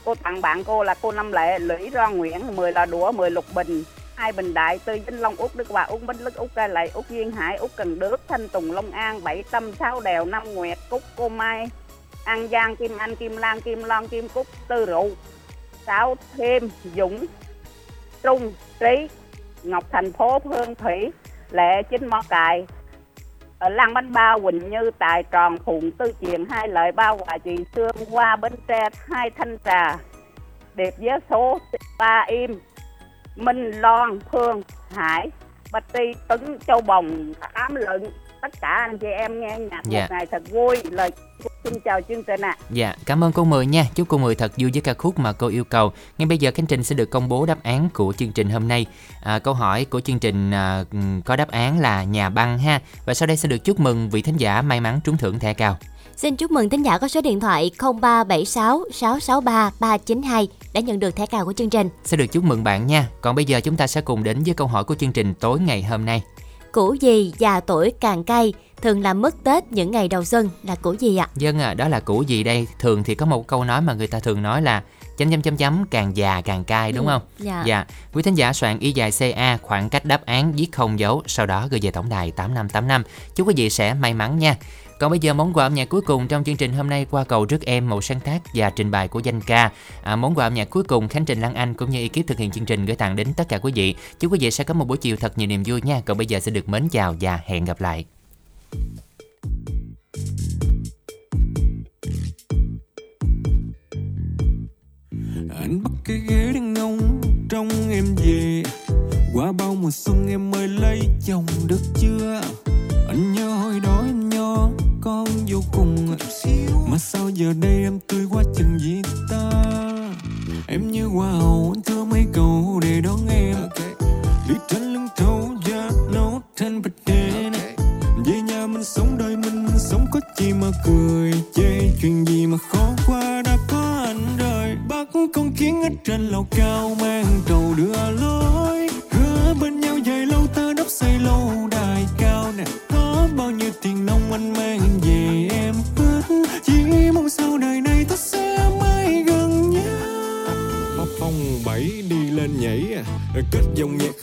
cô tặng bạn cô là cô Năm Lệ, Lũy ro Nguyễn 10 là đũa 10 lục bình, hai bình đại, tư vĩnh long út đức hòa út bến lức út ca lệ út duyên hải út cần đước, thanh tùng long an, bảy tâm sáu đèo, năm nguyệt cúc, cô mai, an giang, kim anh, kim lan, kim loan, kim cúc, tư rượu, sáu thêm, dũng, trung trí, ngọc thành phố hương thủy, lệ chính mó cài Ờ, ở làng bánh bao, quỳnh như, tài tròn, phụng tư truyền hai lợi bao hòa, chị xương qua bến tre, hai thanh trà. Điệp với số, ba im, minh loan, phương, hải, bạch tri tấn, châu bồng, tám Lựng tất cả anh chị em nghe nhạc Dạ. một ngày thật vui lời xin chào chương trình ạ Dạ, cảm ơn cô Mười nha. Chúc cô Mười thật vui với ca khúc mà cô yêu cầu. Ngay bây giờ Khánh Trình sẽ được công bố đáp án của chương trình hôm nay. À, câu hỏi của chương trình à, có đáp án là nhà băng ha. Và sau đây sẽ được chúc mừng vị thính giả may mắn trúng thưởng thẻ cao. Xin chúc mừng thính giả có số điện thoại 0376 663 392 đã nhận được thẻ cào của chương trình. Sẽ được chúc mừng bạn nha. Còn bây giờ chúng ta sẽ cùng đến với câu hỏi của chương trình tối ngày hôm nay. Củ gì già tuổi càng cay thường làm mất Tết những ngày đầu xuân là củ gì ạ? Dân à, đó là củ gì đây? Thường thì có một câu nói mà người ta thường nói là chấm chấm chấm chấm càng già càng cay đúng Ừ, không? dạ. Dạ. Quý thính giả soạn y dài CA khoảng cách đáp án viết không dấu sau đó gửi về tổng đài 8585. Chúc quý vị sẽ may mắn nha. Còn bây giờ món quà âm nhạc cuối cùng trong chương trình hôm nay qua cầu rước em một sáng tác và trình bày của danh ca. À, món quà âm nhạc cuối cùng Khánh Trình Lan Anh cũng như ekip thực hiện chương trình gửi tặng đến tất cả quý vị. Chúc quý vị sẽ có một buổi chiều thật nhiều niềm vui nha. Còn bây giờ sẽ được mến chào và hẹn gặp lại. anh bắt cái ghế đang ngông trong em về qua bao mùa xuân em mới lấy chồng được chưa anh nhớ hồi đó em nhớ con vô cùng mà sao giờ đây em tươi quá chừng gì ta? Em như hoa hậu, anh thưa mấy câu để đón em. Đi trên lưng thấu da nấu trên bạch đèn về nhà mình sống đời mình mình sống có chi mà cười chê. Chuyện gì mà khó qua đã có anh rồi bắt con kiến ở trên lầu cao, mang trầu đưa lối. Hứa bên nhau dài lâu, ta đắp xây lâu đài cao nè. Có bao nhiêu tiền anh mang về em hết chỉ mong sau đời này ta sẽ mãi gần nhau. Phong bảy đi lên nhảy à kết dòng nhạc